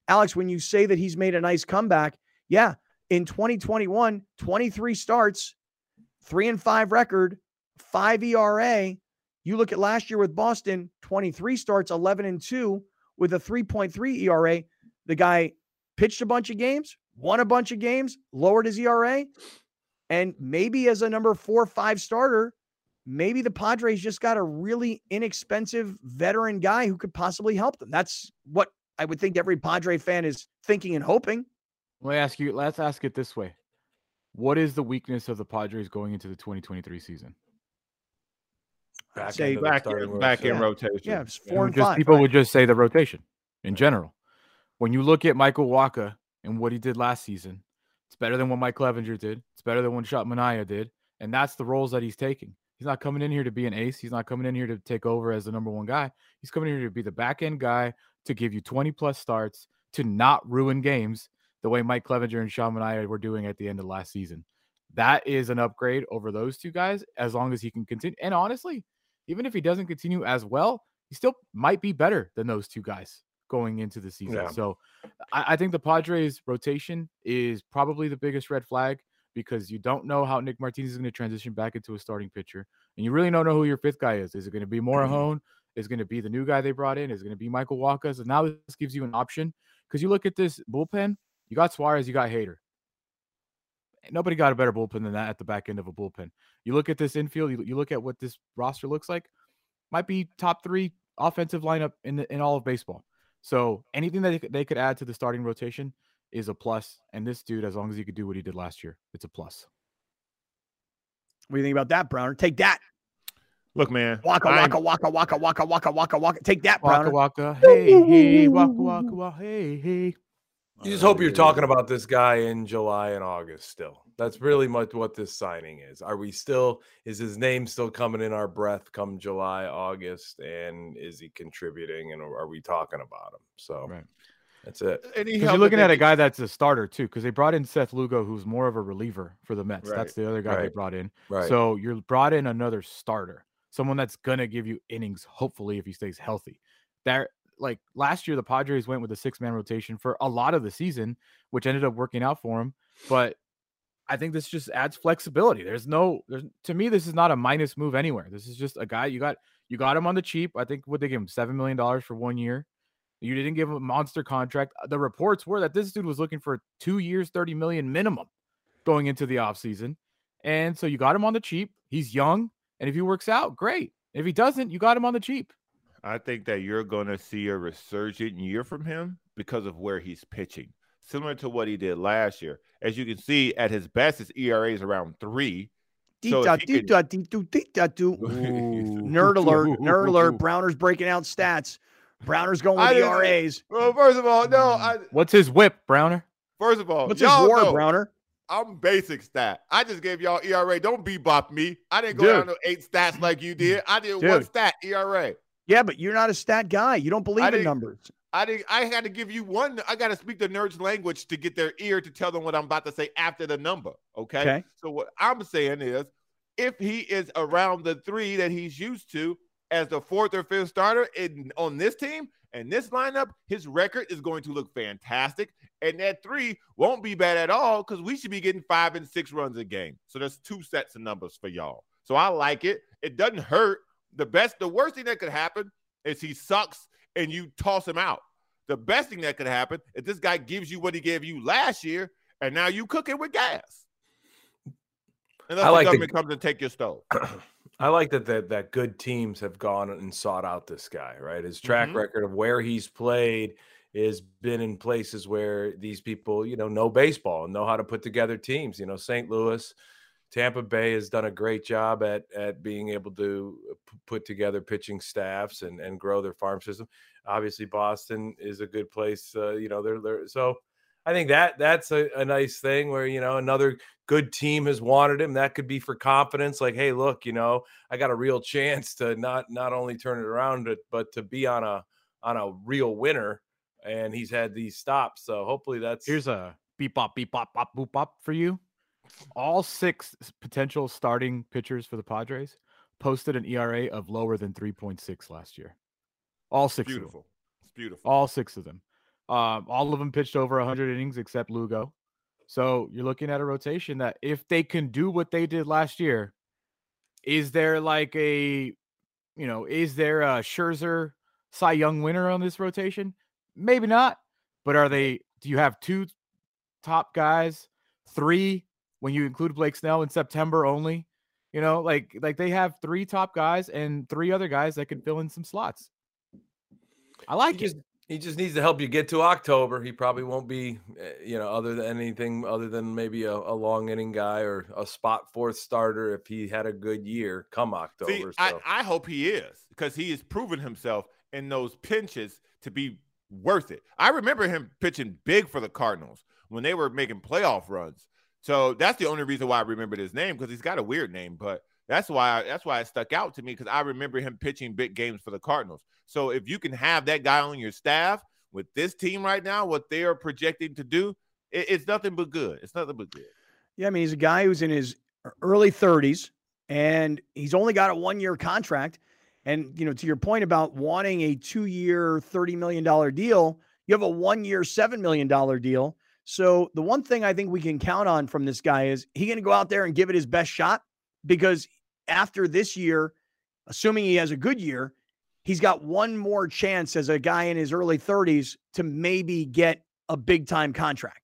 Alex, when you say that he's made a nice comeback, yeah, in 2021, 23 starts, three and five record, five ERA. You look at last year with Boston, 23 starts, 11 and two with a 3.3 ERA. The guy pitched a bunch of games, won a bunch of games, lowered his ERA. And maybe as a number four or five starter, maybe the Padres just got a really inexpensive veteran guy who could possibly help them. That's what I would think every Padre fan is thinking and hoping. Let me ask you, let's ask it this way. What is the weakness of the Padres going into the 2023 season? Back say back in, back in rotation. Yeah, four and, just, five. People right. would just say the rotation in general. When you look at Michael Wacha and what he did last season, it's better than what Mike Clevinger did. It's better than what Sean Manaea did. And that's the roles that he's taking. He's not coming in here to be an ace. He's not coming in here to take over as the number one guy. He's coming in here to be the back end guy to give you 20 plus starts, to not ruin games the way Mike Clevinger and Sean Manaea were doing at the end of last season. That is an upgrade over those two guys as long as he can continue. And honestly, even if he doesn't continue as well, he still might be better than those two guys going into the season. Yeah. So I, I, think the Padres rotation is probably the biggest red flag because you don't know how Nick Martinez is going to transition back into a starting pitcher. And you really don't know who your fifth guy is. Is it going to be Morejon? Mm-hmm. Is going to be the new guy they brought in? Is it going to be Michael Wacha? So now this gives you an option because you look at this bullpen, you got Suarez, you got Hader. Nobody got a better bullpen than that at the back end of a bullpen. You look at this infield, you, you look at what this roster looks like, might be top three offensive lineup in the, in all of baseball. So anything that they could add to the starting rotation is a plus. And this dude, as long as he could do what he did last year, it's a plus. What do you think about that, Browner? Take that. Look, man. Waka, waka, waka, waka, waka, waka, waka, waka. Take that, Browner. Waka, waka. Hey, hey, waka, waka, waka. Hey, hey. You just hope you're oh, talking about this guy in July and August still. That's really much what this signing is. Are we still, is his name still coming in our breath come July, August? And is he contributing? And are we talking about him? So right. that's it. Because you're looking at a guy that's a starter too, because they brought in Seth Lugo, who's more of a reliever for the Mets. Right. That's the other guy right. they brought in. Right. So you're brought in another starter, someone that's going to give you innings, hopefully, if he stays healthy. There, like last year, the Padres went with a six man rotation for a lot of the season, which ended up working out for him. But I think this just adds flexibility. There's no, there's to me, this is not a minus move anywhere. This is just a guy you got, you got him on the cheap. I think what they gave him seven million dollars for one year. You didn't give him a monster contract. Uh, the reports were that this dude was looking for two years, 30 million minimum going into the offseason. And so you got him on the cheap. He's young. And if he works out, great. If he doesn't, you got him on the cheap. I think that you're going to see a resurgent year from him because of where he's pitching, similar to what he did last year. As you can see, at his best, his ERA is around three. So Nerd alert, nerd alert. Browner's breaking out stats. Browner's going with ERAs. Well, first of all, no. Hmm. I, What's his whip, Browner? First of all, what's his war, know, Browner? I'm basic stat. I just gave y'all ERA. Don't bebop me. I didn't go Dude. down to eight stats like you did. I did Dude. one stat ERA. Yeah, but you're not a stat guy. You don't believe in numbers. I did I had to give you one. I got to speak the nerd's language to get their ear to tell them what I'm about to say after the number. Okay? okay. So what I'm saying is, if he is around the three that he's used to as the fourth or fifth starter in on this team and this lineup, his record is going to look fantastic. And that three won't be bad at all because we should be getting five and six runs a game. So there's two sets of numbers for y'all. So I like it. It doesn't hurt the best, the worst thing that could happen is he sucks and you toss him out. The best thing that could happen is this guy gives you what he gave you last year, and now you cook it with gas. Unless I like the government the, comes and take your stove. I like that, that that good teams have gone and sought out this guy, right? His track mm-hmm. record of where he's played has been in places where these people, you know, know baseball and know how to put together teams. You know, St. Louis, Tampa Bay has done a great job at at being able to p- put together pitching staffs and and grow their farm system. Obviously, Boston is a good place. Uh, you know, they're, they're so. I think that that's a, a nice thing where you know another good team has wanted him. That could be for confidence, like, hey, look, you know, I got a real chance to not not only turn it around, but, but to be on a on a real winner. And he's had these stops, so hopefully that's here's a beep bop beep bop bop boop bop for you all six potential starting pitchers for the Padres posted an ERA of lower than 3.6 last year. All six of them. It's beautiful. All six of them. Um, all of them pitched over 100 innings except Lugo. So you're looking at a rotation that if they can do what they did last year, is there like a, you know, is there a Scherzer Cy Young winner on this rotation? Maybe not. But are they? Do you have two top guys, three when you include Blake Snell in September only? You know, like like they have three top guys and three other guys that could fill in some slots. I like he it. just he just needs to help you get to October. He probably won't be, eh, you know, other than anything other than maybe a, a long inning guy or a spot fourth starter if he had a good year come October. See, so. I, I hope he is because he has proven himself in those pinches to be worth it. I remember him pitching big for the Cardinals when they were making playoff runs. So that's the only reason why I remembered his name because he's got a weird name, but that's why that's why it stuck out to me because I remember him pitching big games for the Cardinals. So if you can have that guy on your staff with this team right now, what they are projecting to do, it, it's nothing but good. It's nothing but good. Yeah, I mean, he's a guy who's in his early 30s and he's only got a one year contract. And, you know, to your point about wanting a two year, $30 million deal, you have a one year, $7 million deal. So the one thing I think we can count on from this guy is he going to go out there and give it his best shot because after this year, assuming he has a good year, he's got one more chance as a guy in his early 30s to maybe get a big time contract.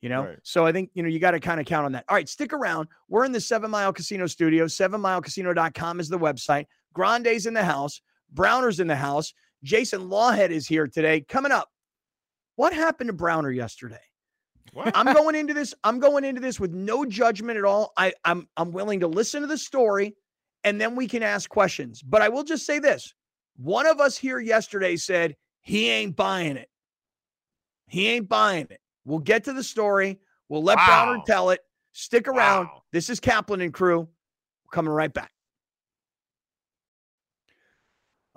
You know, Right. so I think, you know, you got to kind of count on that. All right, stick around. We're in the Seven Mile Casino studio. SevenMileCasino.com is the website. Grande's in the house. Browner's in the house. Jason Lawhead is here today. Coming up, what happened to Browner yesterday? What? I'm going into this. I'm going into this with no judgment at all. I, I'm I'm willing to listen to the story, and then we can ask questions. But I will just say this: one of us here yesterday said he ain't buying it. He ain't buying it. We'll get to the story. We'll let Browner tell it. Stick around. Wow. This is Kaplan and crew. We're coming right back.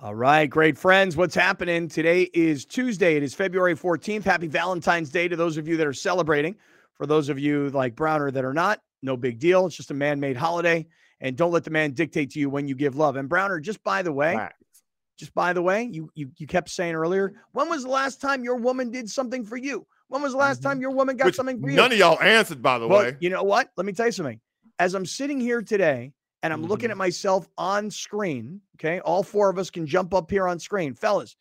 All right, great friends. What's happening? Today is Tuesday. It is February 14th. Happy Valentine's Day to those of you that are celebrating. For those of you like Browner that are not, no big deal. It's just a man made holiday. And don't let the man dictate to you when you give love. And Browner, just by the way, Facts. just by the way, you, you you kept saying earlier, when was the last time your woman did something for you? When was the last time mm-hmm. your woman got Which something for you? none of y'all answered, by the Well, way. you know what? Let me tell you something. As I'm sitting here today and I'm looking Mhm. at myself on screen, okay, all four of us can jump up here on screen. Fellas,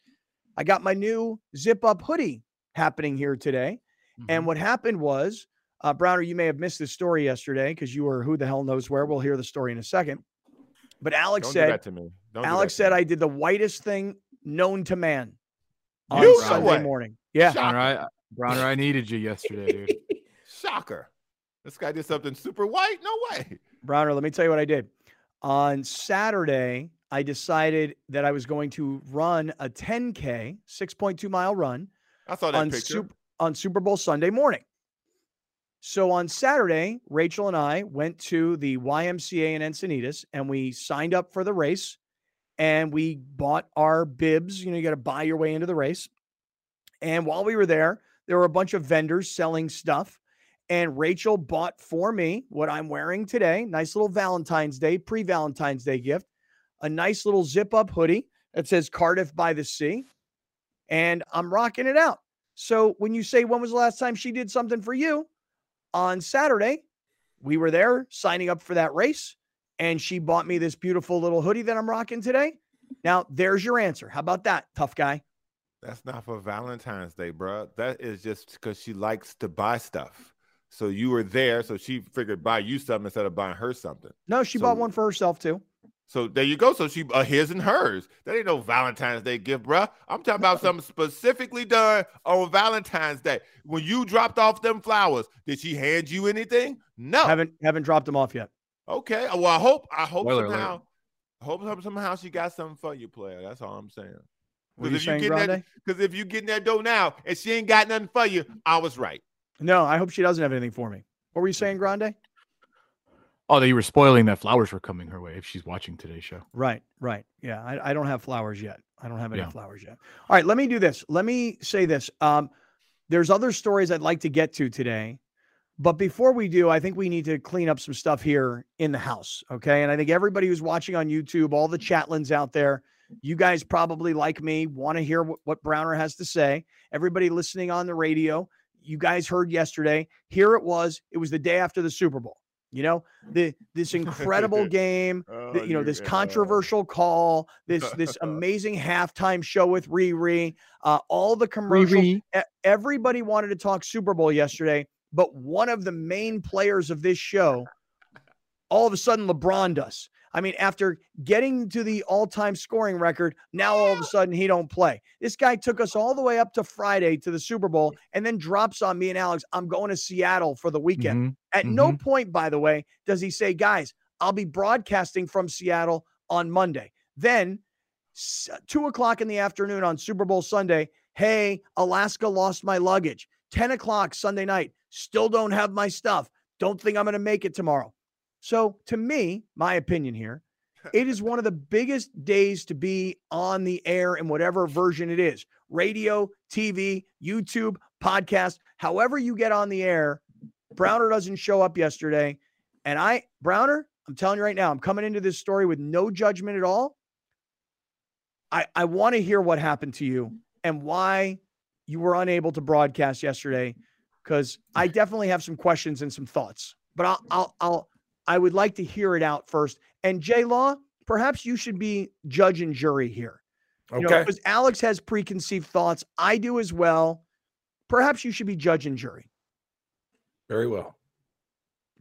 I got my new zip up hoodie happening here today. And what happened was, uh, Browner, you may have missed this story yesterday because you were who the hell knows where. We'll hear the story in a second. But Alex Don't do said, that to me. Don't Alex said me. I did the whitest thing known to man on You? Sunday way. morning. Yeah. Shocker. Browner, I, Browner, I needed you yesterday, dude. Shocker. This guy did something super white? No way. Browner, let me tell you what I did. On Saturday, I decided that I was going to run a 10K, 6.2 mile run I that on, picture. Sup- on Super Bowl Sunday morning. So on Saturday, Rachel and I went to the YMCA in Encinitas and we signed up for the race and we bought our bibs. You know, you got to buy your way into the race. And while we were there, there were a bunch of vendors selling stuff. And Rachel bought for me what I'm wearing today. Nice little Valentine's Day, pre Valentine's Day gift. A nice little zip up hoodie that says Cardiff by the Sea. And I'm rocking it out. So when you say, when was the last time she did something for you? On Saturday, we were there signing up for that race. And she bought me this beautiful little hoodie that I'm rocking today. Now, there's your answer. How about that, tough guy? That's not for Valentine's Day, bro. That is just because she likes to buy stuff. So you were there, so she figured buy you something instead of buying her something. No, she So- bought one for herself too. So there you go. So she uh, his and hers. That ain't no Valentine's Day gift, bruh. I'm talking about something specifically done on Valentine's Day. When you dropped off them flowers, did she hand you anything? No. Haven't haven't dropped them off yet. Okay. Well, I hope I hope Spoiler somehow, I hope somehow she got something for you, player. That's all I'm saying. What are you Because if you saying, get that, because if you get in that door now and she ain't got nothing for you, I was right. No, I hope she doesn't have anything for me. What were you saying, Grande? Oh, that you were spoiling that flowers were coming her way if she's watching today's show. Right, right. Yeah, I, I don't have flowers yet. I don't have any Yeah. flowers yet. All right, let me do this. Let me say this. Um, there's other stories I'd like to get to today, But before we do, I think we need to clean up some stuff here in the house. Okay. And I think everybody who's watching on YouTube, all the chatlins out there, you guys probably like me, want to hear what, what Browner has to say. Everybody listening on the radio, you guys heard yesterday. Here it was. It was the day after the Super Bowl. You know, the this incredible game, Oh, the, you know, this uh, controversial call, this this amazing halftime show with Riri, uh, all the commercials. Riri. Everybody wanted to talk Super Bowl yesterday, but one of the main players of this show, all of a sudden, LeBron does. I mean, after getting to the all-time scoring record, now all of a sudden he don't play. This guy took us all the way up to Friday to the Super Bowl, and then drops on me and Alex. I'm going to Seattle for the weekend. Mhm. At no point, by the way, does he say, guys, I'll be broadcasting from Seattle on Monday. Then, two o'clock in the afternoon on Super Bowl Sunday, hey, Alaska lost my luggage. 10 o'clock Sunday night, still don't have my stuff. Don't think I'm going to make it tomorrow. So, to me, my opinion here, it is one of the biggest days to be on the air in whatever version it is radio, TV, YouTube, podcast, however you get on the air. Browner doesn't show up yesterday. And I, Browner, I'm telling you right now, I'm coming into this story with no judgment at all. I, I want to hear what happened to you and why you were unable to broadcast yesterday, because I definitely have some questions and some thoughts. But I'll, I'll, I'll, I would like to hear it out first. And Jay Law, perhaps you should be judge and jury here. You know, Okay. because Alex has preconceived thoughts. I do as well. Perhaps you should be judge and jury. Very well.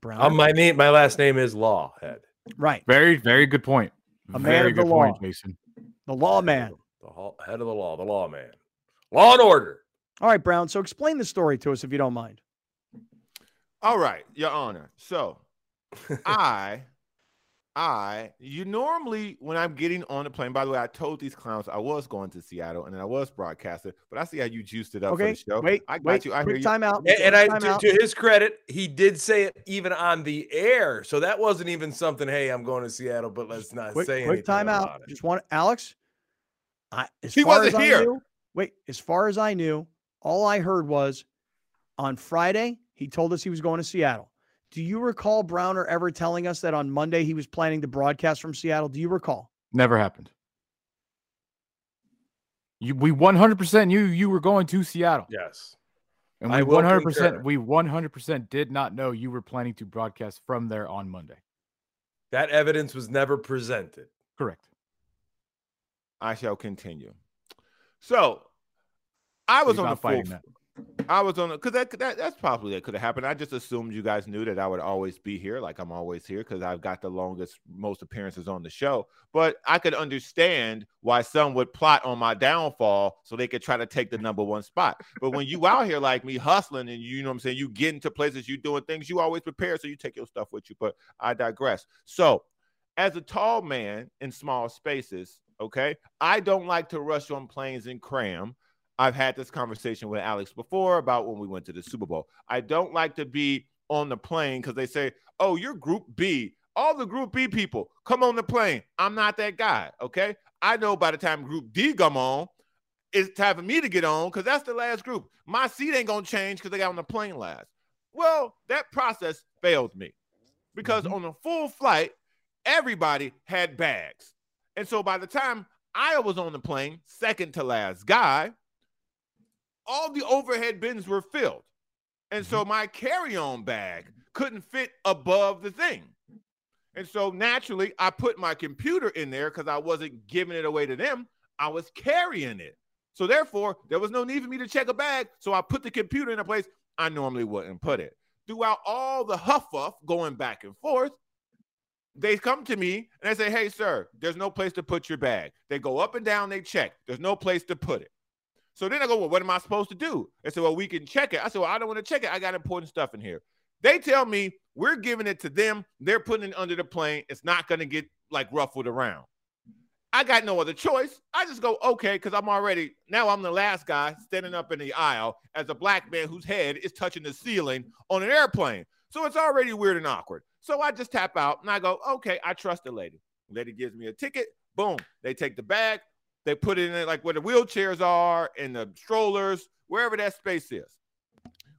Brown. Um, my name, my last name is Lawhead. right. Very, very good point. A man very of the good point, law. Jason. The lawman. The head of the law, the lawman. Law and order. All right, Brown. So explain the story to us if you don't mind. All right, Your Honor. So, I, I, you normally when I'm getting on the plane. By the way, I told these clowns I was going to Seattle and I was broadcasting, but I see how you juiced it up Okay. for the show. Wait. I got wait. you. I hear quick you. time out. And, and I, Time to, out. to his credit, he did say it even on the air. So that wasn't even something. Hey, I'm going to Seattle, but let's not quick, say quick anything time out. it. Just want Alex. I, as He far wasn't as I here. knew- wait, as far as I knew, all I heard was on Friday he told us he was going to Seattle. Do you recall Browner ever telling us that on Monday he was planning to broadcast from Seattle? Do you recall? Never happened. You, we 100% knew you were going to Seattle. Yes. And I we 100% concur. we 100% did not know you were planning to broadcast from there on Monday. That evidence was never presented. Correct. I shall continue. So, I was He's on the not full. that. I was on because that, that that's probably that could have happened. I just assumed you guys knew that I would always be here, like I'm always here, because I've got the longest, most appearances on the show. But I could understand why some would plot on my downfall so they could try to take the number one spot. But when you out here like me hustling and you know what I'm saying, you get into places, you doing things, you always prepare, so you take your stuff with you. But I digress. So, as a tall man in small spaces, okay, I don't like to rush on planes and cram. I've had this conversation with Alex before about when we went to the Super Bowl. I don't like to be on the plane because they say, oh, you're Group B. All the Group B people come on the plane. I'm not that guy. Okay. I know by the time Group D come on, it's time for me to get on because that's the last group. My seat ain't going to change because they got on the plane last. Well, that process failed me because mm-hmm. on a full flight, everybody had bags. And so by the time I was on the plane, second to last guy, all the overhead bins were filled. And so mm-hmm. my carry on bag couldn't fit above the thing. And so naturally, I put my computer in there because I wasn't giving it away to them. I was carrying it. So therefore, there was no need for me to check a bag. So I put the computer in a place I normally wouldn't put it. Throughout all the huffuff going back and forth, they come to me and they say, Hey, sir, there's no place to put your bag. They go up and down, they check. There's no place to put it. So then I go, Well, what am I supposed to do? They said, Well, we can check it. I said, Well, I don't want to check it. I got important stuff in here. They tell me we're giving it to them. They're putting it under the plane. It's not going to get like ruffled around. I got no other choice. I just go, okay, because I'm already now I'm the last guy standing up in the aisle as a black man whose head is touching the ceiling on an airplane. So it's already weird and awkward. So I just tap out and I go, okay, I trust the lady. Lady gives me a ticket. Boom. They take the bag, they put it in like where the wheelchairs are and the strollers, wherever that space is.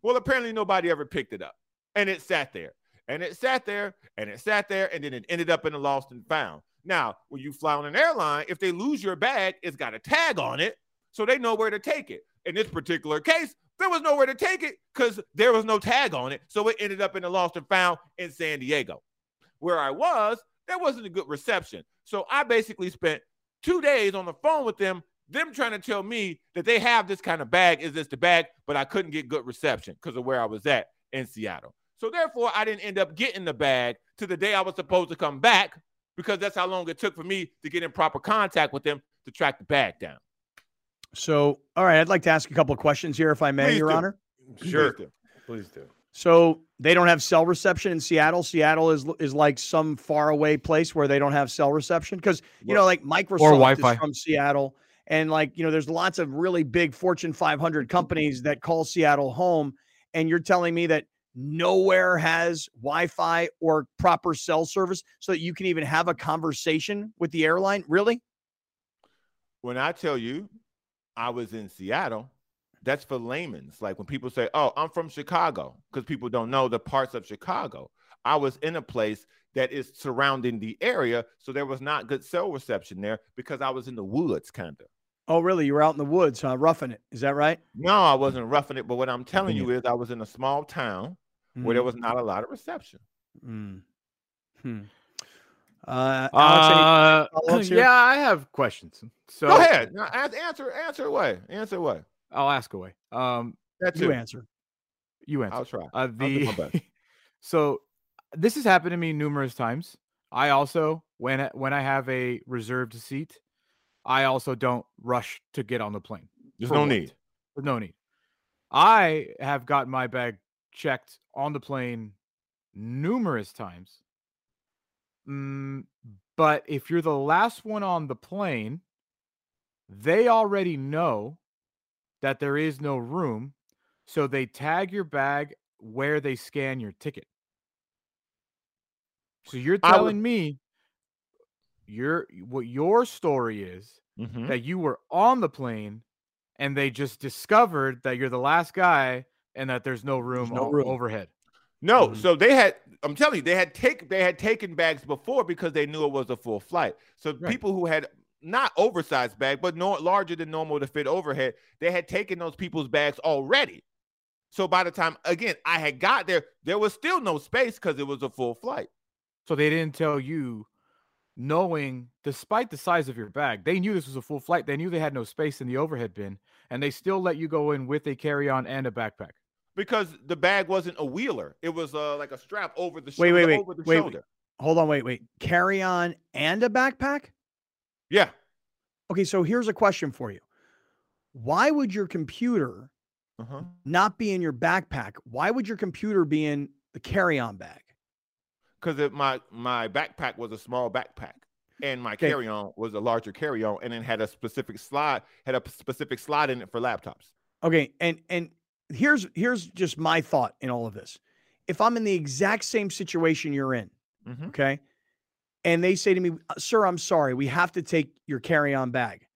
Well, apparently nobody ever picked it up. and it sat there, and it sat there, and it sat there, and then it ended up in the lost and found. Now, when you fly on an airline, if they lose your bag, it's got a tag on it, so they know where to take it. In this particular case, there was nowhere to take it because there was no tag on it, so it ended up in the lost and found in San Diego. Where I was, there wasn't a good reception, so I basically spent two days on the phone with them them trying to tell me that they have this kind of bag is this the bag, but I couldn't get good reception because of where I was at in Seattle. So therefore, I didn't end up getting the bag to the day I was supposed to come back because that's how long it took for me to get in proper contact with them to track the bag down. So, all right, I'd like to ask a couple of questions here, if I may, Please Your do. Honor. Sure. Please do. Please do. So they don't have cell reception in Seattle. Seattle is is like some faraway place where they don't have cell reception because you know, like Microsoft or Wi-Fi. is from Seattle, and like you know, there's lots of really big Fortune 500 companies that call Seattle home. And you're telling me that nowhere has Wi-Fi or proper cell service so that you can even have a conversation with the airline? Really? When I tell you I was in Seattle, that's for layman's. Like when people say, "Oh, I'm from Chicago," because people don't know the parts of Chicago. I was in a place that is surrounding the area, so there was not good cell reception there because I was in the woods, kind of. Oh, really? You were out in the woods, huh? Roughing it. Is that right? No, I wasn't roughing it, but what I'm telling you is I was in a small town where there was not a lot of reception. Mm. Hmm. Uh, Alex, any Uh, follow-ups yeah, I have questions. So Go ahead. Now, answer, answer away. Answer away. I'll ask away. Um, That's you it. answer. you answer. I'll try. Uh, the so this has happened to me numerous times. I also when I- when I have a reserved seat, I also don't rush to get on the plane. There's no what? need. There's no need. I have gotten my bag checked on the plane numerous times. Mm, but if you're the last one on the plane, they already know that there is no room. So they tag your bag where they scan your ticket. So you're I would- telling me your what your story is Mhm. that you were on the plane and they just discovered that you're the last guy and that there's no room, no o- room. overhead. No, Mhm. so they had. I'm telling you, they had take they had taken bags before because they knew it was a full flight. So Right. people who had not oversized bag, but no larger than normal to fit overhead, they had taken those people's bags already. So by the time again I had got there, there was still no space because it was a full flight. So they didn't tell you, knowing despite the size of your bag, they knew this was a full flight. They knew they had no space in the overhead bin, and they still let you go in with a carry-on and a backpack. Because the bag wasn't a wheeler, it was uh, like a strap over the Wait, shoulder. wait, wait, over the wait, wait. shoulder. Hold on, wait, wait. Carry on and a backpack? Yeah, Okay, so here's a question for you. Why would your computer uh-huh. not be in your backpack? Why would your computer be in the carry-on bag? because my my backpack was a small backpack and my Okay. carry-on was a larger carry-on and it had a specific slide had a specific slot in it for laptops Okay, and and here's here's just my thought in all of this. If I'm in the exact same situation you're in, Mhm. okay, and they say to me, "Uh, "Sir, I'm sorry, we have to take your carry-on bag,"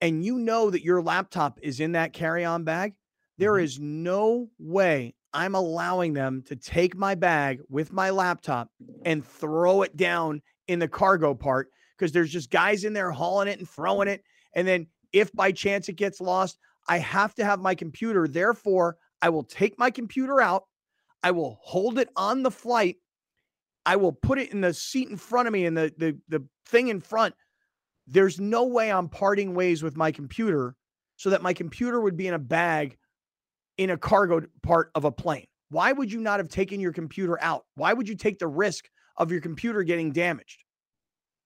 and you know that your laptop is in that carry-on bag, there Mhm. is no way I'm allowing them to take my bag with my laptop and throw it down in the cargo part because there's just guys in there hauling it and throwing it. And then if by chance it gets lost, I have to have my computer. Therefore, I will take my computer out. I will hold it on the flight. I will put it in the seat in front of me and the, the, the thing in front. There's no way I'm parting ways with my computer so that my computer would be in a bag in a cargo part of a plane. Why would you not have taken your computer out? Why would you take the risk of your computer getting damaged?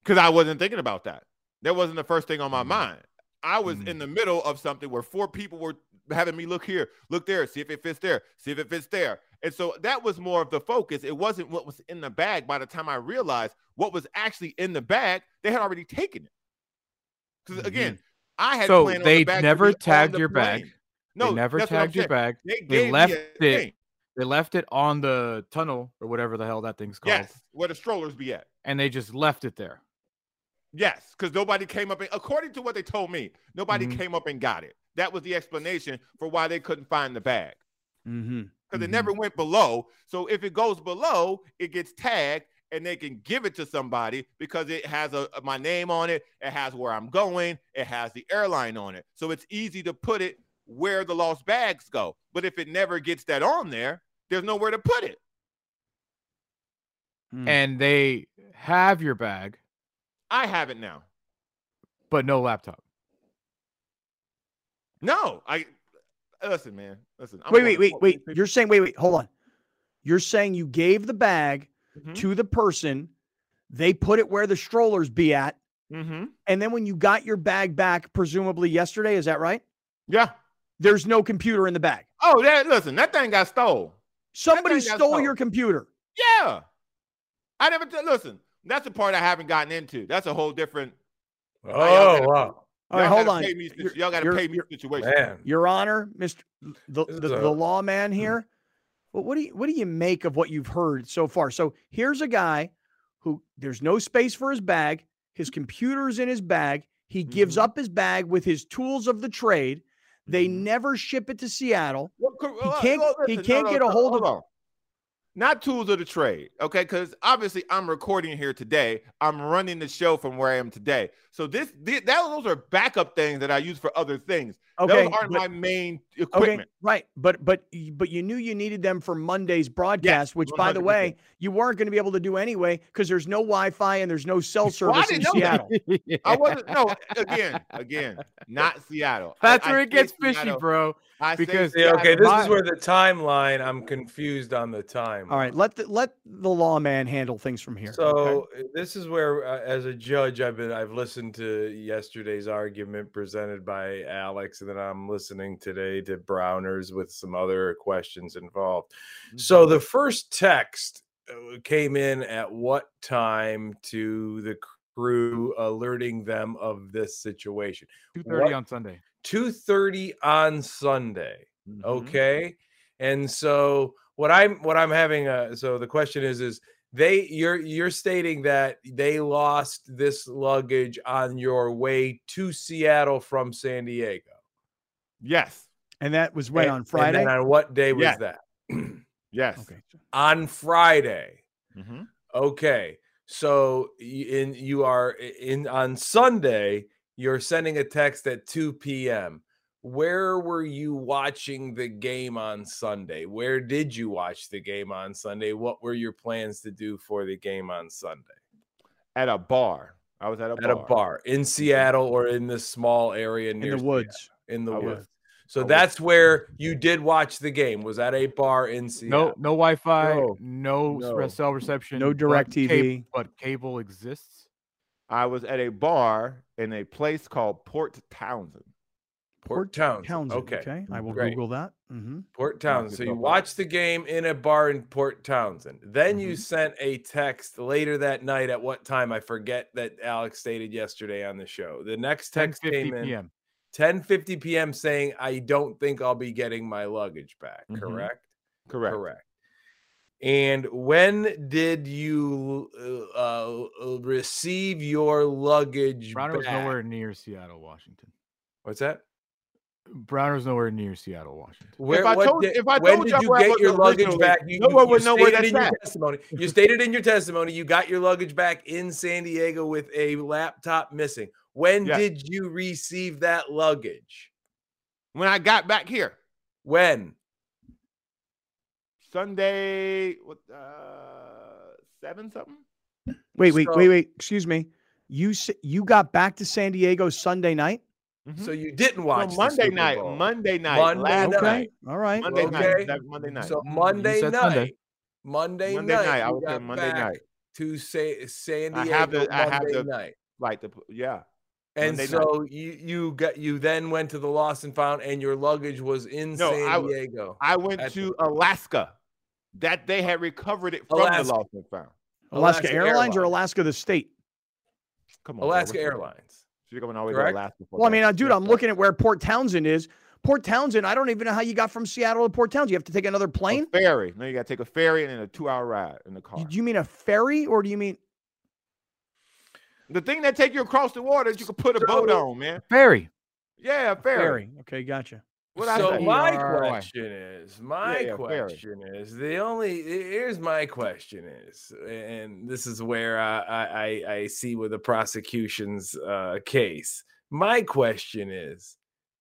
because i wasn't thinking about that that wasn't the first thing on my Mhm. mind i was Mhm. in the middle of something where four people were having me look here look there see if it fits there see if it fits there and so that was more of the focus it wasn't what was in the bag by the time i realized what was actually in the bag they had already taken it because again i had So they the never tagged your bag. no they never that's what I'm tagged your bag. They, They left it. thing. They left it on the tunnel or whatever the hell that thing's called, Yes, where the strollers be at. and they just left it there. Yes, because nobody came up and according to what they told me, nobody Mhm. came up and got it. That was the explanation for why they couldn't find the bag. Mm-hmm. Because Mhm. it never went below. So if it goes below, it gets tagged and they can give it to somebody because it has a, my name on it, it has where I'm going, it has the airline on it. So it's easy to put it where the lost bags go. But if it never gets that on there, there's nowhere to put it. Hmm. and they have your bag, I have it now. but no laptop. No, I listen, man. Listen. I'm wait, wait, wait, wait. You're saying, wait, wait, hold on. You're saying you gave the bag Mhm. to the person, they put it where the strollers be at, Mhm. and then when you got your bag back, presumably yesterday, is that right? Yeah. There's no computer in the bag. Oh, that listen, that thing got stole. Somebody thing got stole stole. your computer. Yeah. I never t- listen. That's the part I haven't gotten into. That's a whole different. Oh gotta- wow, All right, hold on. Me, You're- y'all got to pay me you're- situation. man. Your Honor, Mr. The, This the, is the lawman here. Well, what do you what do you make of what you've heard so far? So here's a guy who there's no space for his bag. His computer's in his bag. He gives Mhm. up his bag with his tools of the trade. They Mhm. never ship it to Seattle. Well, cor- He can't- well, he can't get a hold of- hold on. Not tools of the trade, okay? Because obviously I'm recording here today. I'm running the show from where I am today. So this, thi- that those are backup things that I use for other things. Okay, those aren't but- my main okay, equipment. right, but but but you knew you needed them for Monday's broadcast, which, by the way, you weren't going to be able to do anyway because there's no Wi-Fi and there's no cell Well, I service in didn't know that. Seattle. I wasn't. No, again, again, not Seattle. That's I where it gets fishy, Seattle. bro. I say because- Yeah, okay, this is where the timeline. I'm confused on the time. All right, let the let the lawman handle things from here. So uh, this is where, uh, as a judge, I've been I've listened to yesterday's argument presented by Alex, and then I'm listening today to Browners with some other questions involved. Mm-hmm. So the first text uh, came in at what time to the crew, alerting them of this situation? Two thirty What- on Sunday. Two thirty on Sunday. Mhm. okay and so what i'm what i'm having uh so the question is is they you're you're stating that they lost this luggage on your way to seattle from san diego Yes. and that was when And- on and Friday. then on what day was Yes. that Yes. okay. on friday Mhm. okay so in you are in on sunday you're sending a text at 2 p.m where were you watching the game on Sunday? Where did you watch the game on Sunday? What were your plans to do for the game on Sunday? At a bar. I was at a At bar. a bar in Seattle or in this small area in near the Seattle? woods. In the I was- woods. So I was- that's where you did watch the game. Was at a bar in No, Seattle. no no Wi-Fi, No, no, no. no. cell reception, No but DirecTV. cable- but cable exists. I was at a bar in a place called Port Townsend. Port Townsend. Townsend. Okay. Okay. I will Great. Google that. hmm Port Townsend. So you watched the game in a bar in Port Townsend. Then you Mhm. sent a text later that night at what time? I forget that Alex stated yesterday on the show. The next text came in p.m. 10:50 p.m. saying, "I don't think I'll be getting my luggage back." Mhm. Correct. Correct. Correct. And when did you uh, uh, receive your luggage Browner was back? nowhere near Seattle, Washington. What's that? Browner was nowhere near Seattle, Washington. Where, I told- day- if I when told did y'all you where I get your luggage back? You, no one would know where stated in that's your at. testimony. You stated in your testimony you got your luggage back in San Diego with a laptop missing. When Yes. did you receive that luggage? When I got back here, When? Sunday, what, uh, seven something? Wait, wait, So- wait, wait. Excuse me. You you got back to San Diego Sunday night. So you didn't watch No, the Monday Super night. Bowl. Monday night. Monday last night. night. All right. Monday Okay. night. that Monday night. So Monday night. Sunday. Monday, Monday night. night, I was there got Monday night. to say San I Diego have the- I have Monday the- night. like the yeah. And Monday night. so you you got you then went to the lost and found, and your luggage was in No, San I w- Diego. I went At to Alaska. That they had recovered it from Alaska. the lost and found. Alaska, Alaska Airlines or Alaska the state? Come on, bro, Alaska what's you're going all the way to Alaska. for Well, I mean, uh, dude, I'm looking at where Port Townsend is. Port Townsend, I don't even know how you got from Seattle to Port Townsend. You have to take another A plane? ferry. No, you got to take a ferry and then a two-hour ride in the car. Do you mean a ferry or do you mean the thing that take you across the water is you can put a boat on, man. Ferry. Yeah, ferry. ferry? Okay, gotcha. What so my ROI. question is, my Yeah, yeah, fair. question is the only. Here's my question is, and this is where I I, I- I see with the prosecution's uh, case. My question is,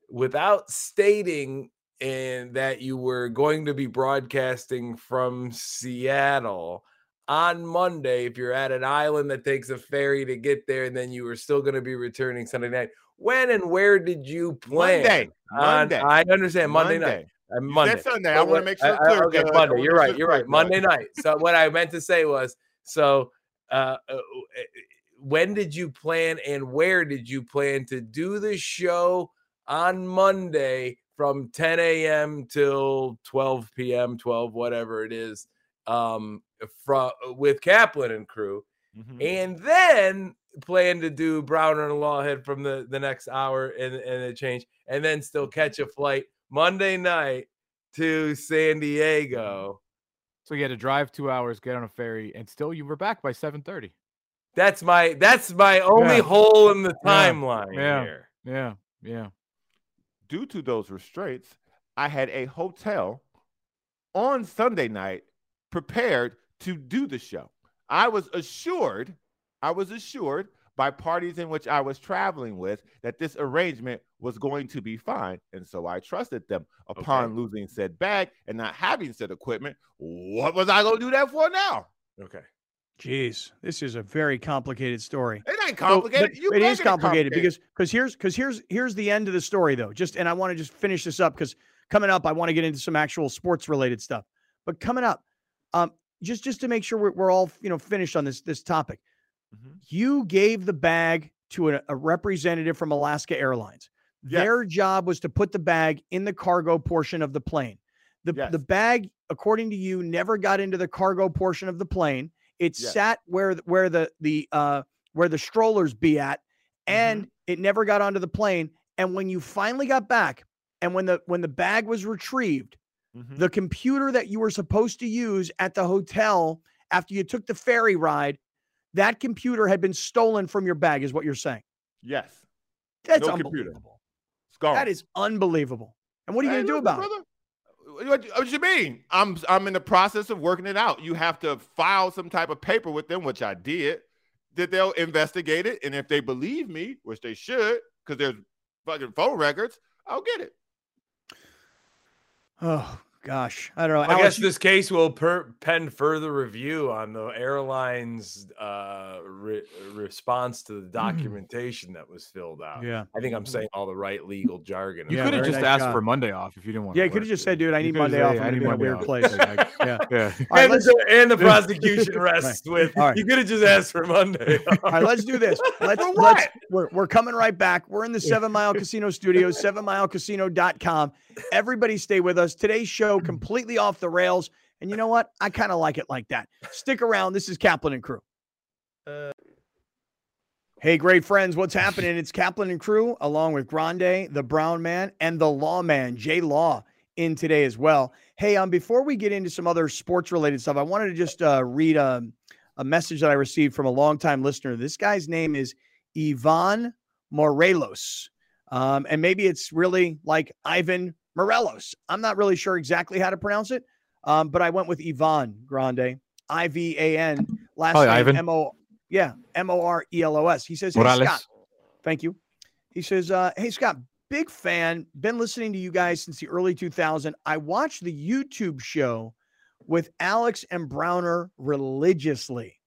without stating and that you were going to be broadcasting from Seattle on Monday, if you're at an island that takes a ferry to get there, and then you were still going to be returning Sunday night. When and where did you plan? Monday. on- Monday. I understand Monday, night. Uh, Monday. Sunday. I want to make sure I- it's I- okay, Monday. You're right. You're right. Monday night. So what I meant to say was, so uh, uh, when did you plan and where did you plan to do the show on Monday from 10 a.m. till 12 p.m., 12 whatever it is, um, from with Kaplan and crew, Mhm. and then plan to do Browner and Lawhead from the the next hour and and a change, and then still catch a flight Monday night to San Diego. So you had to drive two hours, get on a ferry, and still you were back by seven thirty. That's my that's my only Yeah. hole in the timeline Yeah. here. Yeah, yeah. Due to those restraints, I had a hotel on Sunday night prepared to do the show. I was assured, I was assured by parties in which I was traveling with that this arrangement was going to be fine. And so I trusted them. Upon Okay. losing said bag and not having said equipment, what was I going to do that for now? Okay. Jeez, this is a very complicated story. It ain't complicated. but you it is making complicated because because here's because here's here's the end of the story though. Just and I want to just finish this up because coming up I want to get into some actual sports related stuff. But coming up, um, just just to make sure we're, we're all you know finished on this this topic, Mhm. you gave the bag to a, a representative from Alaska Airlines. Yes. Their job was to put the bag in the cargo portion of the plane. The Yes. the bag, according to you, never got into the cargo portion of the plane. It Yes. sat where where the the uh where the strollers be at, Mm-hmm. and it never got onto the plane. And when you finally got back, and when the when the bag was retrieved, Mhm. the computer that you were supposed to use at the hotel after you took the ferry ride, that computer had been stolen from your bag, is what you're saying. Yes. That's No unbelievable. That is unbelievable. And what are you going to do about it? What, what you mean? I'm I'm in the process of working it out. You have to file some type of paper with them, which I did. That they'll investigate it, and if they believe me, which they should, because there's fucking phone records, I'll get it. Oh gosh, I don't know. I Alex, guess you- this case will per- pen further review on the airline's uh, re- response to the documentation that was filled out. yeah, I think I'm saying all the right legal jargon. You Yeah, could have just nice asked job. for Monday off if you didn't want. yeah. You could have just said, "Dude, I need Monday off. I'm going to be in a weird place." Like, yeah. Yeah. All right, and, let's, the, and the prosecution rests with All right. you could have just asked for Monday. all right, let's do this. Let's, let's we're, we're coming right back. We're in the Seven Mile Casino Studios, sevenmilecasino.com. Everybody stay with us. Today's show completely off the rails. And you know what? I kind of like it like that. Stick around. This is Kaplan and Crew. Hey, great friends, what's happening? It's Kaplan and Crew, along with Grande, the Brown Man, and the Lawman, Jay Law, in today as well. Hey, um, before we get into some other sports related stuff, I wanted to just uh, read a, a message that I received from a longtime listener. This guy's name is Ivan Morelos. Um, and maybe it's really like Ivan Morelos. I'm not really sure exactly how to pronounce it, um, but I went with Ivan Grande, I V A N, last Hi, name Ivan. M O, yeah, M O R E L O S. He says, Hey, Scott. Thank you. He says, uh, Hey, Scott, big fan. Been listening to you guys since the early 2000s. I watched the YouTube show with Alex and Browner religiously.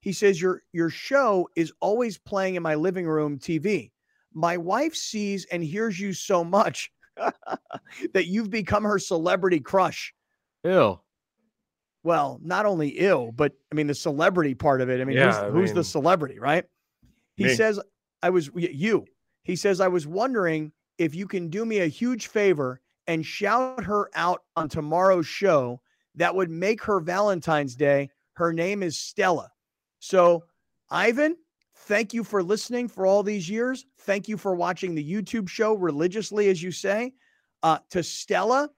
He says, Your your show is always playing in my living room TV. My wife sees and hears you so much that you've become her celebrity crush. Ew. Well, not only ill, but I mean the celebrity part of it. I mean, Yeah, who's, I who's the celebrity, right? He Me. says, I was you. He says, I was wondering if you can do me a huge favor and shout her out on tomorrow's show. That would make her Valentine's Day. Her name is Stella. So, Ivan, thank you for listening for all these years. Thank you for watching the YouTube show religiously, as you say. Uh, to Stella,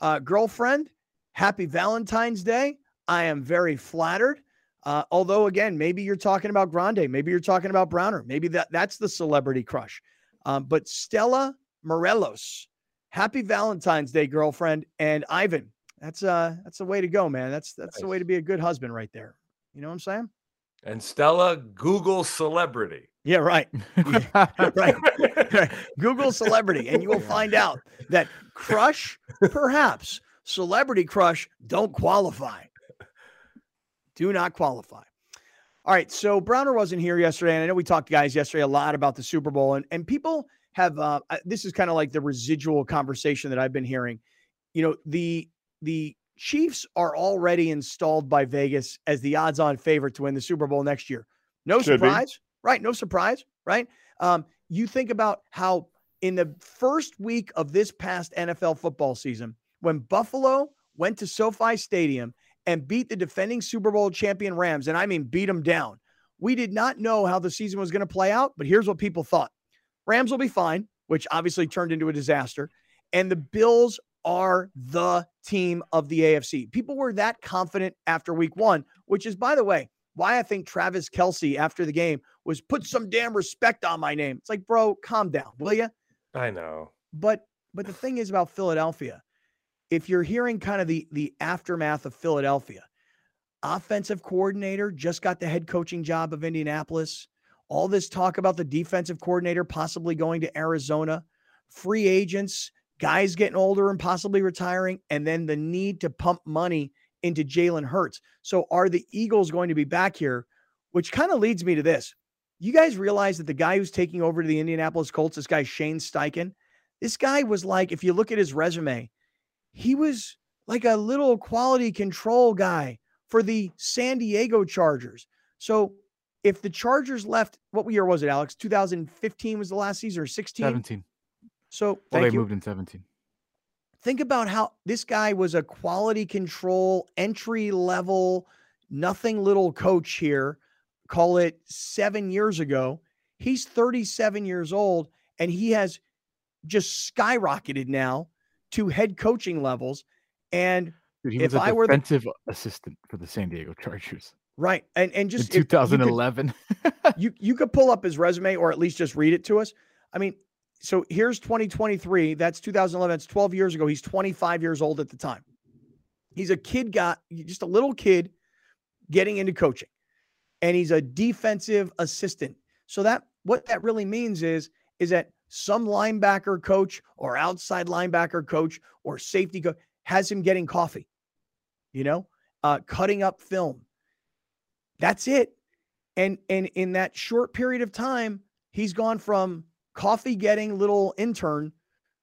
uh, girlfriend, happy Valentine's Day. I am very flattered. Uh, although, again, maybe you're talking about Grande, maybe you're talking about Browner, maybe that that's the celebrity crush. Um, but Stella Morelos, Happy Valentine's Day, girlfriend. And Ivan, that's uh that's the way to go, man. That's that's the way to be a good husband right there. You know what I'm saying? And Stella, Google celebrity. Yeah, right. Yeah, right. right. Google celebrity, and you will find out that crush, perhaps celebrity crush, don't qualify. Do not qualify. All right. So Browner wasn't here yesterday. And I know we talked, to guys, yesterday a lot about the Super Bowl, and, and people have uh, this is kind of like the residual conversation that I've been hearing. You know, the the Chiefs are already installed by Vegas as the odds-on favorite to win the Super Bowl next year. No Should surprise, be. right? No surprise, right? Um, you think about how in the first week of this past NFL football season, when Buffalo went to SoFi Stadium and beat the defending Super Bowl champion Rams, and I mean beat them down. We did not know how the season was going to play out, but here's what people thought Rams will be fine, which obviously turned into a disaster. And the Bills are the team of the AFC. People were that confident after week one, which is, by the way, why I think Travis Kelce after the game was put some damn respect on my name. It's like, bro, calm down, will you? I know. But but the thing is about Philadelphia, if you're hearing kind of the the aftermath of Philadelphia, offensive coordinator just got the head coaching job of Indianapolis. All this talk about the defensive coordinator possibly going to Arizona, free agents, guys getting older and possibly retiring, and then the need to pump money into Jalen Hurts. So, are the Eagles going to be back here? Which kind of leads me to this. You guys realize that the guy who's taking over to the Indianapolis Colts, this guy, Shane Steichen, this guy was like, if you look at his resume, he was like a little quality control guy for the San Diego Chargers. So if the Chargers left, what year was it, Alex? 2015 was the last season or 16? 17. So well, they you. moved in 17. Think about how this guy was a quality control, entry level, nothing little coach here. Call it seven years ago. He's 37 years old and he has just skyrocketed now to head coaching levels. And Dude, if I were defensive the, assistant for the San Diego Chargers. Right. And and just In 2011. You could, you, you could pull up his resume or at least just read it to us. I mean, so here's 2023. That's 2011. It's 12 years ago. He's 25 years old at the time. He's a kid got just a little kid getting into coaching. And he's a defensive assistant. So that what that really means is is that some linebacker coach or outside linebacker coach or safety coach has him getting coffee, you know, uh, cutting up film, that's it. And and in that short period of time, he's gone from coffee getting little intern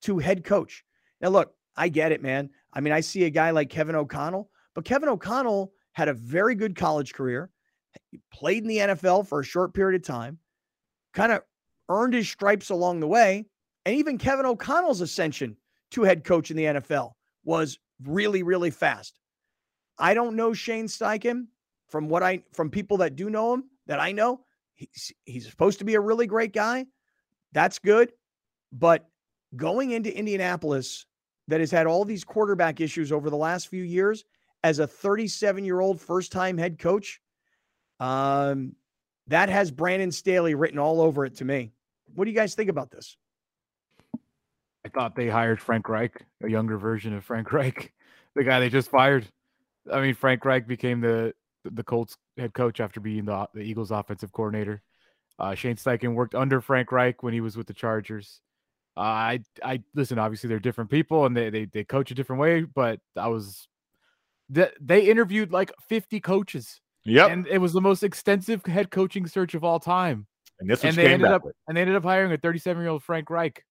to head coach. Now look, I get it, man. I mean, I see a guy like Kevin O'Connell, but Kevin O'Connell had a very good college career. He played in the NFL for a short period of time, kind of earned his stripes along the way. And even Kevin O'Connell's ascension to head coach in the NFL was really, really fast. I don't know Shane Steichen from what I from people that do know him that I know, he's he's supposed to be a really great guy. That's good. But going into Indianapolis that has had all these quarterback issues over the last few years as a 37-year-old first-time head coach, um, that has Brandon Staley written all over it to me. What do you guys think about this? I thought they hired Frank Reich, a younger version of Frank Reich, the guy they just fired. I mean, Frank Reich became the the Colts head coach after being the, the Eagles offensive coordinator. Uh, Shane Steichen worked under Frank Reich when he was with the Chargers. Uh, I I listen. Obviously, they're different people and they they they coach a different way. But I was that they interviewed like 50 coaches. Yep, and it was the most extensive head coaching search of all time. And this and they ended up with. and they ended up hiring a 37 year old Frank Reich.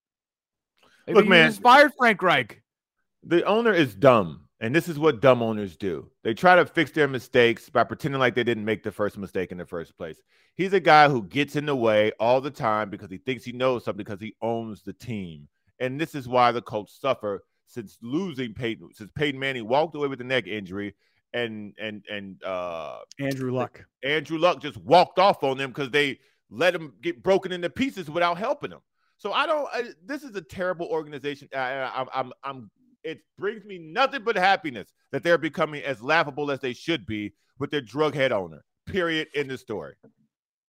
Look, man, inspired Frank Reich. The owner is dumb. And this is what dumb owners do. They try to fix their mistakes by pretending like they didn't make the first mistake in the first place. He's a guy who gets in the way all the time because he thinks he knows something because he owns the team. And this is why the Colts suffer since losing Peyton, since Peyton Manning walked away with the neck injury and and and uh Andrew Luck. Andrew Luck just walked off on them because they let him get broken into pieces without helping him. So I don't. I, this is a terrible organization. I, I, I'm I'm it brings me nothing but happiness that they're becoming as laughable as they should be with their drug head owner. Period. In the story.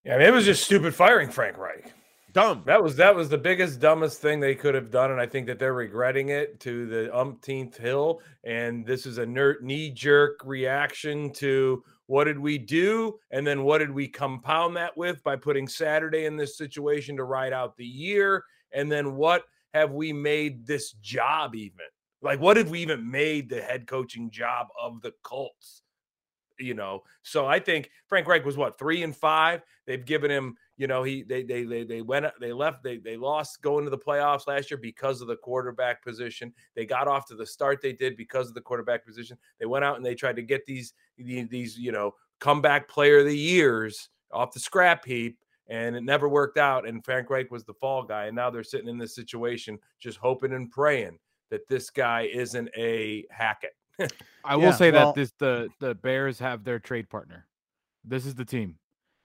Yeah, I mean, it was just stupid firing Frank Reich. Dumb. That was that was the biggest dumbest thing they could have done, and I think that they're regretting it to the umpteenth hill. And this is a knee jerk reaction to what did we do, and then what did we compound that with by putting Saturday in this situation to ride out the year, and then what have we made this job even? Like, what have we even made the head coaching job of the Colts? You know, so I think Frank Reich was what three and five. They've given him you know, he they they they they went they left they they lost going to the playoffs last year because of the quarterback position. They got off to the start they did because of the quarterback position. They went out and they tried to get these these you know comeback player of the years off the scrap heap and it never worked out. And Frank Reich was the fall guy, and now they're sitting in this situation, just hoping and praying that this guy isn't a Hackett. I will yeah, say well, that this the the Bears have their trade partner. This is the team.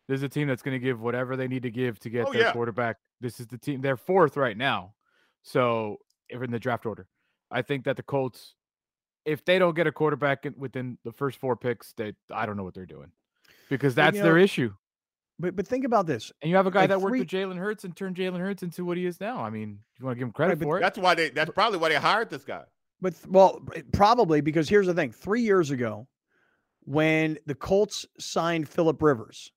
This is a team that's going to give whatever they need to give to get oh, their yeah. quarterback. This is the team. They're fourth right now. So, in the draft order, I think that the Colts, if they don't get a quarterback within the first four picks, they I don't know what they're doing because that's you know, their issue. But but think about this. And you have a guy like that worked with Jalen Hurts and turned Jalen Hurts into what he is now. I mean, you want to give him credit right, for it. That's why they. That's probably why they hired this guy. But well, probably because here's the thing: three years ago, when the Colts signed Philip Rivers,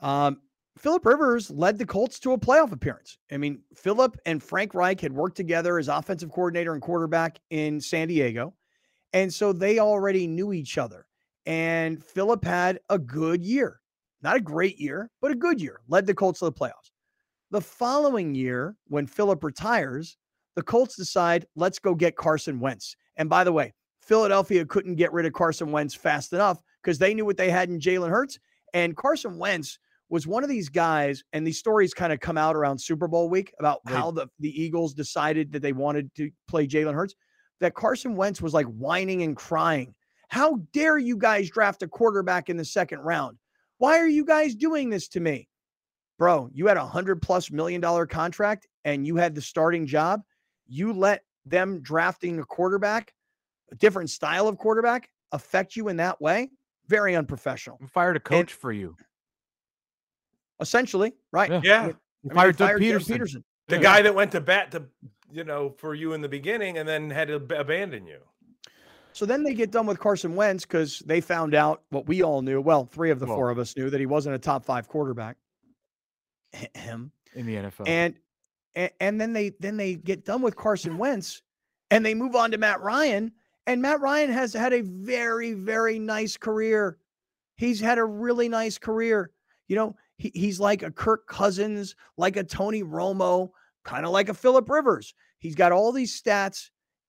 um, Philip Rivers led the Colts to a playoff appearance. I mean, Philip and Frank Reich had worked together as offensive coordinator and quarterback in San Diego. And so they already knew each other. And Philip had a good year. Not a great year, but a good year. Led the Colts to the playoffs. The following year, when Philip retires, the Colts decide, let's go get Carson Wentz. And by the way, Philadelphia couldn't get rid of Carson Wentz fast enough because they knew what they had in Jalen Hurts. And Carson Wentz was one of these guys, and these stories kind of come out around Super Bowl week about right. how the, the Eagles decided that they wanted to play Jalen Hurts. That Carson Wentz was like whining and crying. How dare you guys draft a quarterback in the second round? Why are you guys doing this to me? Bro, you had a hundred plus million dollar contract and you had the starting job. You let them drafting a quarterback, a different style of quarterback, affect you in that way. Very unprofessional. fired a coach and, for you essentially, right? Yeah. yeah. I fired, Doug, fired Pederson. Doug Pederson. The yeah. guy that went to bat to, you know, for you in the beginning and then had to abandon you. So then they get done with Carson Wentz because they found out what we all knew. Well, three of the four of us knew that he wasn't a top five quarterback. Him in the NFL. And, and and then they then they get done with Carson Wentz and they move on to Matt Ryan. And Matt Ryan has had a very, very nice career. He's had a really nice career. You know, he, he's like a Kirk Cousins, like a Tony Romo, kind of like a Philip Rivers. He's got all these stats.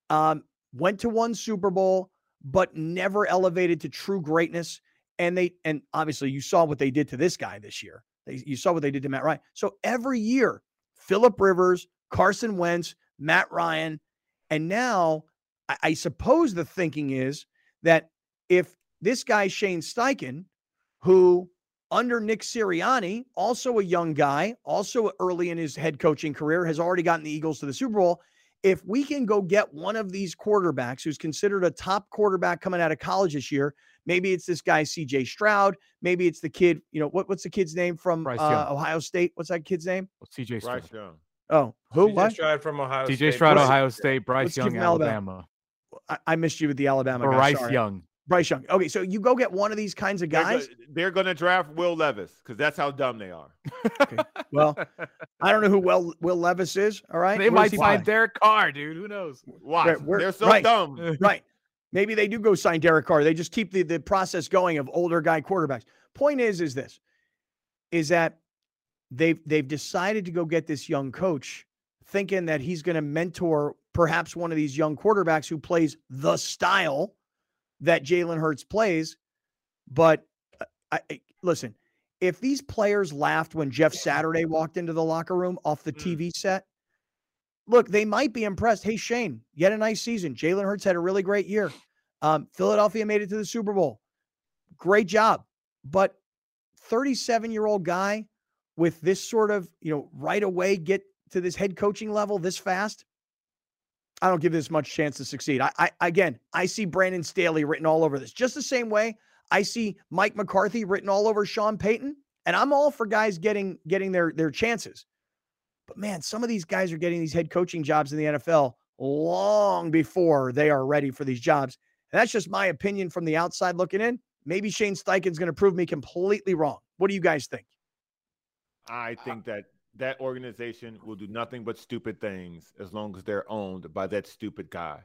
Um, went to one Super Bowl, but never elevated to true greatness. And they and obviously you saw what they did to this guy this year. They, you saw what they did to Matt Ryan. So every year, Philip Rivers, Carson Wentz, Matt Ryan, and now I, I suppose the thinking is that if this guy Shane Steichen, who under Nick Sirianni, also a young guy, also early in his head coaching career, has already gotten the Eagles to the Super Bowl. If we can go get one of these quarterbacks who's considered a top quarterback coming out of college this year, maybe it's this guy CJ Stroud, maybe it's the kid, you know, what, what's the kid's name from uh, Ohio State? What's that kid's name? Well, CJ Stroud. Bryce Young. Oh, who? CJ? Stroud from Ohio CJ State. Stroud, Ohio State. Bryce Young, Alabama. I, I, missed you with the Alabama. Bryce Young. Bryce Young. Okay, so you go get one of these kinds of guys. They're, going to draft Will Levis because that's how dumb they are. okay. Well, I don't know who Will Will Levis is. All right, they Where's might sign Derek Carr, dude. Who knows? Why? They're so right. dumb. right. Maybe they do go sign Derek Carr. They just keep the, the process going of older guy quarterbacks. Point is, is this, is that they've they've decided to go get this young coach, thinking that he's going to mentor perhaps one of these young quarterbacks who plays the style that Jalen Hurts plays. But uh, I, I, listen, if these players laughed when Jeff Saturday walked into the locker room off the mm. TV set, look, they might be impressed. Hey, Shane, you had a nice season. Jalen Hurts had a really great year. Um, Philadelphia made it to the Super Bowl. Great job. But 37 year old guy with this sort of, you know, right away get to this head coaching level this fast, I don't give this much chance to succeed. I, I again, I see Brandon Staley written all over this, just the same way I see Mike McCarthy written all over Sean Payton, and I'm all for guys getting getting their their chances. But man, some of these guys are getting these head coaching jobs in the NFL long before they are ready for these jobs. And that's just my opinion from the outside looking in. Maybe Shane Steichen's going to prove me completely wrong. What do you guys think? I think that that organization will do nothing but stupid things as long as they're owned by that stupid guy.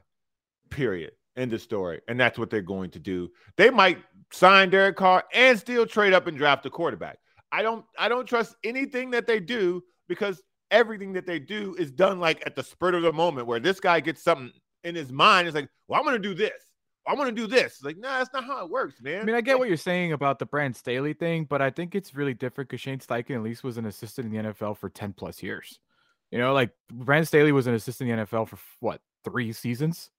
Period. End of story. And that's what they're going to do. They might sign Derek Carr and still trade up and draft a quarterback. I don't I don't trust anything that they do because everything that they do is done like at the spurt of the moment where this guy gets something in his mind. It's like, well, I'm gonna do this. I'm gonna do this. Like, nah, that's not how it works, man. I mean, I get what you're saying about the Brand Staley thing, but I think it's really different because Shane Steichen at least was an assistant in the NFL for 10 plus years. You know, like Brand Staley was an assistant in the NFL for what three seasons?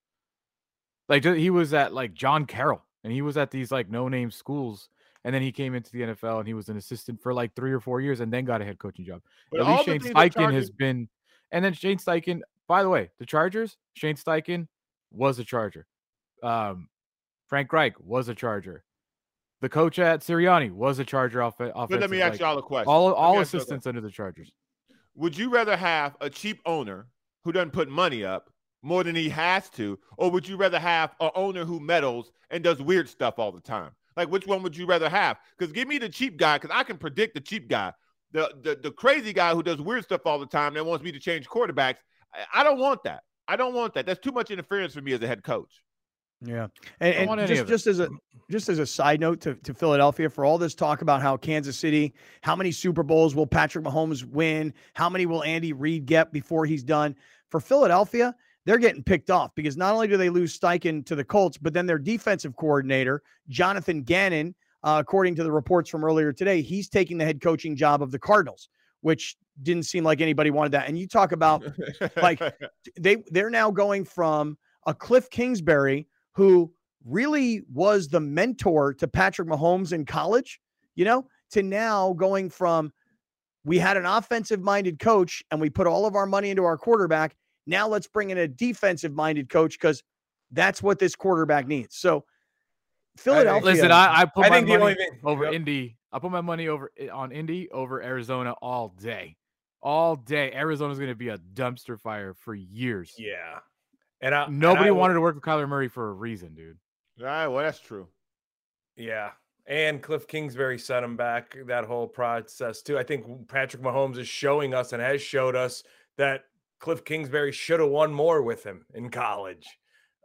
Like he was at like John Carroll, and he was at these like no name schools and then he came into the NFL and he was an assistant for like three or four years and then got a head coaching job. But At least Shane Steichen has been, and then Shane Steichen. By the way, the Chargers, Shane Steichen was a Charger. Um, Frank Reich was a Charger. The coach at Sirianni was a Charger off. But let me ask like, y'all a question. All all assistants under the Chargers. Would you rather have a cheap owner who doesn't put money up more than he has to, or would you rather have an owner who meddles and does weird stuff all the time? Like, which one would you rather have? Because give me the cheap guy, because I can predict the cheap guy. The, the the crazy guy who does weird stuff all the time that wants me to change quarterbacks. I, I don't want that. I don't want that. That's too much interference for me as a head coach. Yeah, and, and just, just as a just as a side note to, to Philadelphia, for all this talk about how Kansas City, how many Super Bowls will Patrick Mahomes win? How many will Andy Reid get before he's done? For Philadelphia, they're getting picked off because not only do they lose Steichen to the Colts, but then their defensive coordinator, Jonathan Gannon, uh, according to the reports from earlier today, he's taking the head coaching job of the Cardinals, which didn't seem like anybody wanted that. And you talk about like they they're now going from a Cliff Kingsbury who really was the mentor to Patrick Mahomes in college, you know, to now going from we had an offensive minded coach and we put all of our money into our quarterback now let's bring in a defensive minded coach because that's what this quarterback needs. So Philadelphia. Listen, I, I put I my money thing, over yep. Indy. I put my money over eh, on Indy over Arizona all day. All day. Arizona's going to be a dumpster fire for years. Yeah. And I, nobody and I, wanted to work with Kyler Murray for a reason, dude. Yeah, Well, that's true. Yeah. And Cliff Kingsbury set him back that whole process too. I think Patrick Mahomes is showing us and has showed us that Cliff Kingsbury should have won more with him in college.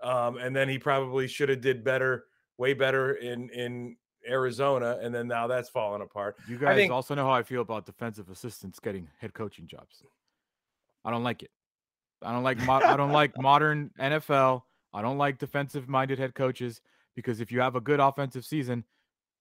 Um, and then he probably should have did better, way better in in Arizona, and then now that's falling apart. You guys think, also know how I feel about defensive assistants getting head coaching jobs. I don't like it. I don't like mo- I don't like modern NFL. I don't like defensive minded head coaches because if you have a good offensive season,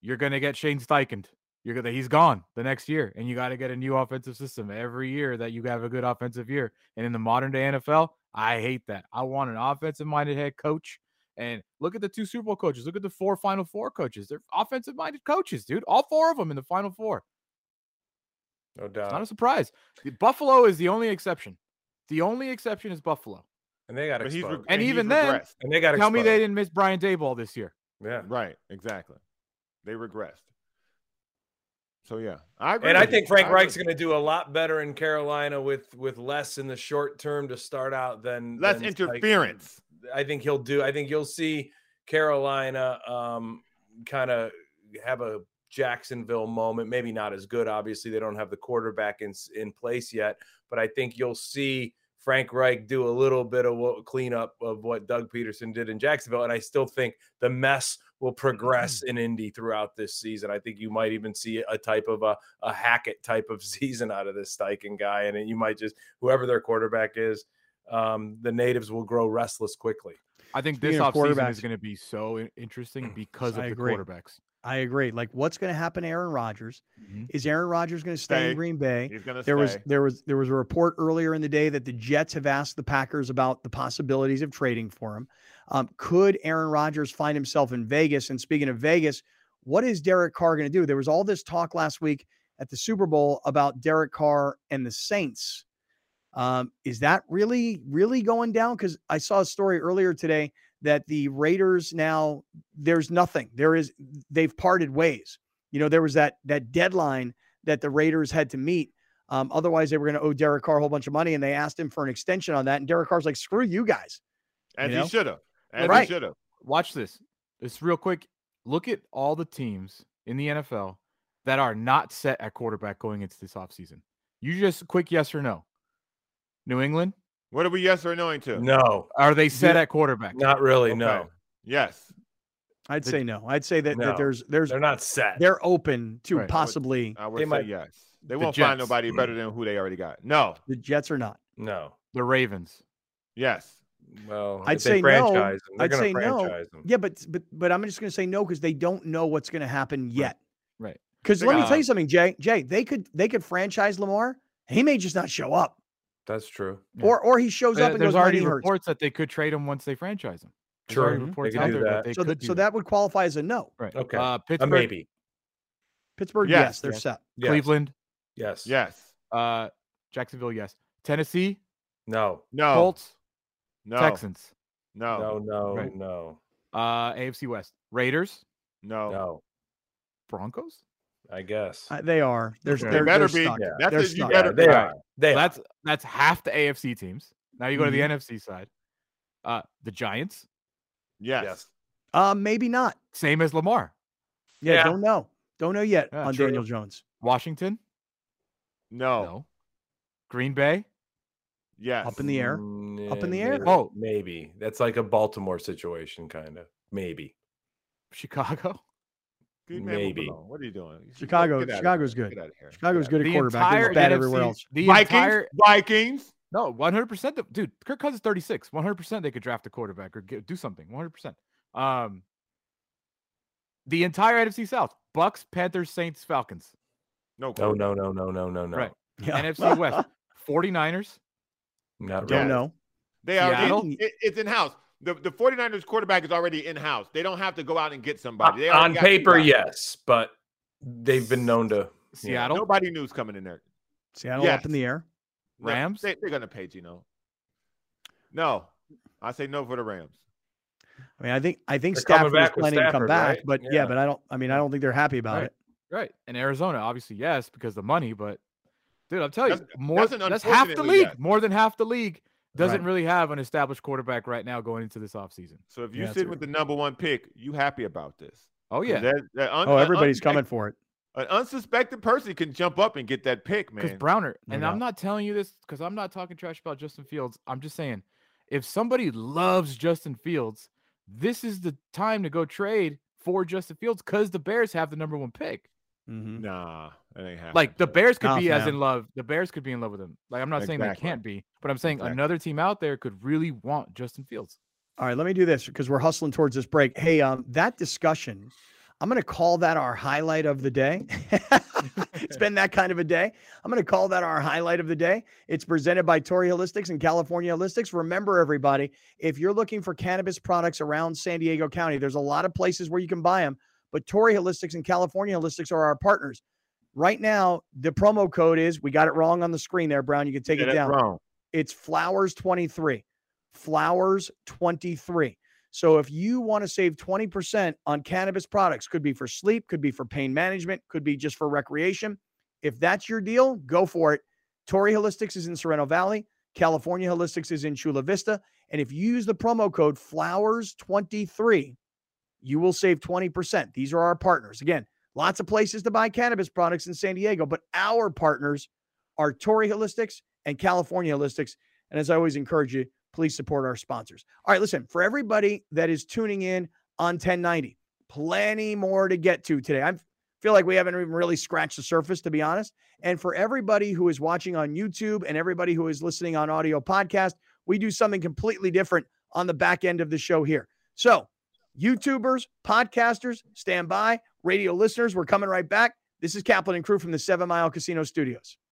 you're gonna get Shane Steichen. You're gonna he's gone the next year, and you got to get a new offensive system every year that you have a good offensive year. And in the modern day NFL, I hate that. I want an offensive minded head coach. And look at the two Super Bowl coaches. Look at the four Final Four coaches. They're offensive minded coaches, dude. All four of them in the Final Four. No doubt. It's not a surprise. Buffalo is the only exception. The only exception is Buffalo. And they got exposed. Re- and, and even then, and they got tell exposed. me they didn't miss Brian Daboll this year. Yeah, right. Exactly. They regressed. So yeah, I and I think Frank I Reich's going to do a lot better in Carolina with with less in the short term to start out than less than interference. Like, I think he'll do. I think you'll see Carolina um, kind of have a Jacksonville moment. Maybe not as good. Obviously, they don't have the quarterback in in place yet, but I think you'll see Frank Reich do a little bit of what cleanup of what Doug Pederson did in Jacksonville, and I still think the mess will progress mm. in Indy throughout this season. I think you might even see a type of a, a Hackett type of season out of this Steichen guy, and you might just whoever their quarterback is, um, the natives will grow restless quickly. I think this offseason is going to be so interesting because of I the agree. quarterbacks. I agree. Like, what's going to happen to Aaron Rodgers? Mm-hmm. Is Aaron Rodgers going to stay, stay, in Green Bay? He's going to there stay. was there was there was a report earlier in the day that the Jets have asked the Packers about the possibilities of trading for him. Um, could Aaron Rodgers find himself in Vegas? And speaking of Vegas, what is Derek Carr going to do? There was all this talk last week at the Super Bowl about Derek Carr and the Saints. Um, is that really really going down? Because I saw a story earlier today that the Raiders now there's nothing. There is they've parted ways. You know, there was that that deadline that the Raiders had to meet Um, otherwise, they were going to owe Derek Carr a whole bunch of money, and they asked him for an extension on that. And Derek Carr's like, "Screw you guys." and You know? he should have. As Right. he should have. Watch this. This real quick. Look at all the teams in the NFL that are not set at quarterback going into this offseason. You just quick yes or no. New England, What are we yes or no to? No, are they set Yeah. at quarterback? not really. Okay. No, Yes. I'd The- say no. I'd say that, that there's there's they're not set. they're open to Right. possibly I would They say might- yes. They The won't find Jets. nobody better than who they already got. No. the Jets are not. no. The Ravens. Yes. Well, I'd if they say no. them, they're I'd gonna say no. them. Yeah, but but but I'm just going to say no because they don't know what's going to happen yet. Right. Because They let me got- tell you something, Jay. Jay, they could they could franchise Lamar. He may just not show up, That's true. Yeah. or or he shows up and There's goes, already "My knee hurts." reports that they could trade him once they franchise him. True. already They reports out there that. that they So, could th- so that would qualify as a no. Right. Oh, Uh, Okay. A Pittsburgh, maybe. Pittsburgh, Yes, yes, they're yes. set. Yes. Cleveland, Yes. Yes. uh, Jacksonville, yes. Tennessee, No. No. Colts, no. Texans, No. No. No. Right. No. uh, AFC West, Raiders, No. No. Broncos. I guess. Uh, they are. They're, Okay. They they're, better they're be. stuck. Yeah. That's They're it. You better Yeah, they, are. They are. That's that's half the AFC teams. Now you go to the Mhm. NFC side. Uh, the Giants, Yes. Yes. Uh, maybe not. same as Lamar. Yeah, Yeah. don't know. Don't know yet Yeah, on true. Daniel Jones. Washington, No. no. Green Bay, Yes. Up in the air. Mm, Up in the air? Maybe. Oh. maybe. That's like a Baltimore situation, kind of. Maybe. Chicago. Leave man Maybe. What are you doing? Chicago- Get outta Chicago's good. Get out of here. Chicago's Get good at The quarterback. They're entire just bad NFC, everywhere else. The Vikings. entire Vikings. no, one hundred percent. Dude, Kirk Cousins thirty six. One hundred percent. They could draft a quarterback or get, do something. One hundred percent. Um, the entire NFC South: Bucs, Panthers, Saints, Falcons. No. No. No. No. No. No. No. No. Right. Yeah. NFC West: 49ers, Not Don't really. know. They are. Seattle? In, it, it's in house. The the 49ers quarterback is already in house. They don't have to go out and get somebody. They uh, On already got two paper, yes, but they've been known to. Seattle, Nobody knew's coming in there. Seattle Yes. up in the air. Rams? They, they're gonna pay Geno. No, I say no for the Rams. I mean, I think I think They're Stafford was back with planning to come back, right? but yeah. Yeah. but I don't. I mean, I don't think they're happy about Right. it. right? And Arizona, obviously, yes, because the money. But dude, I'm telling you, That's- more that's that's half the league. yes. More than half the league doesn't Right. really have an established quarterback right now going into this offseason. So if you Yeah, sit true. with the number one pick, you happy about this? Oh yeah, that- that un- Oh, everybody's unsuspect- coming for it. An unsuspected person can jump up and get that pick, man. because. Browner. And doubt. I'm not telling you this because I'm not talking trash about Justin Fields. I'm just saying, if somebody loves Justin Fields, this is the time to go trade for Justin Fields because the Bears have the number one pick. Mhm. Nah, that ain't happening. Like the Bears could Nah, be as in love. The Bears could be in love with him. Like I'm not saying they can't be, but I'm saying Exactly. another team out there could really want Justin Fields. All right, let me do this because we're hustling towards this break. Hey, um, that discussion, I'm going to call that our highlight of the day. it's been that kind of a day. I'm going to call that our highlight of the day. It's presented by Torrey Holistics and California Holistics. Remember, everybody, if you're looking for cannabis products around San Diego County, there's a lot of places where you can buy them, but Torrey Holistics and California Holistics are our partners. Right now, the promo code is we got it wrong on the screen there, Brown. You can take Yeah, it down wrong. it's flowers 23 flowers 23 so if you want to save 20% on cannabis products could be for sleep could be for pain management could be just for recreation if that's your deal go for it torrey holistics is in sorrento valley california holistics is in chula vista and if you use the promo code flowers 23 you will save 20% these are our partners again lots of places to buy cannabis products in san diego but our partners are torrey holistics and california holistics and as I always encourage you, please support our sponsors. All right, listen, for everybody that is tuning in on 1090, plenty more to get to today. I feel like we haven't even really scratched the surface, to be honest. And for everybody who is watching on YouTube and everybody who is listening on audio podcast, we do something completely different on the back end of the show here. So, YouTubers, podcasters, stand by. Radio listeners, we're coming right back. This is Kaplan and crew from the Seven Mile Casino Studios.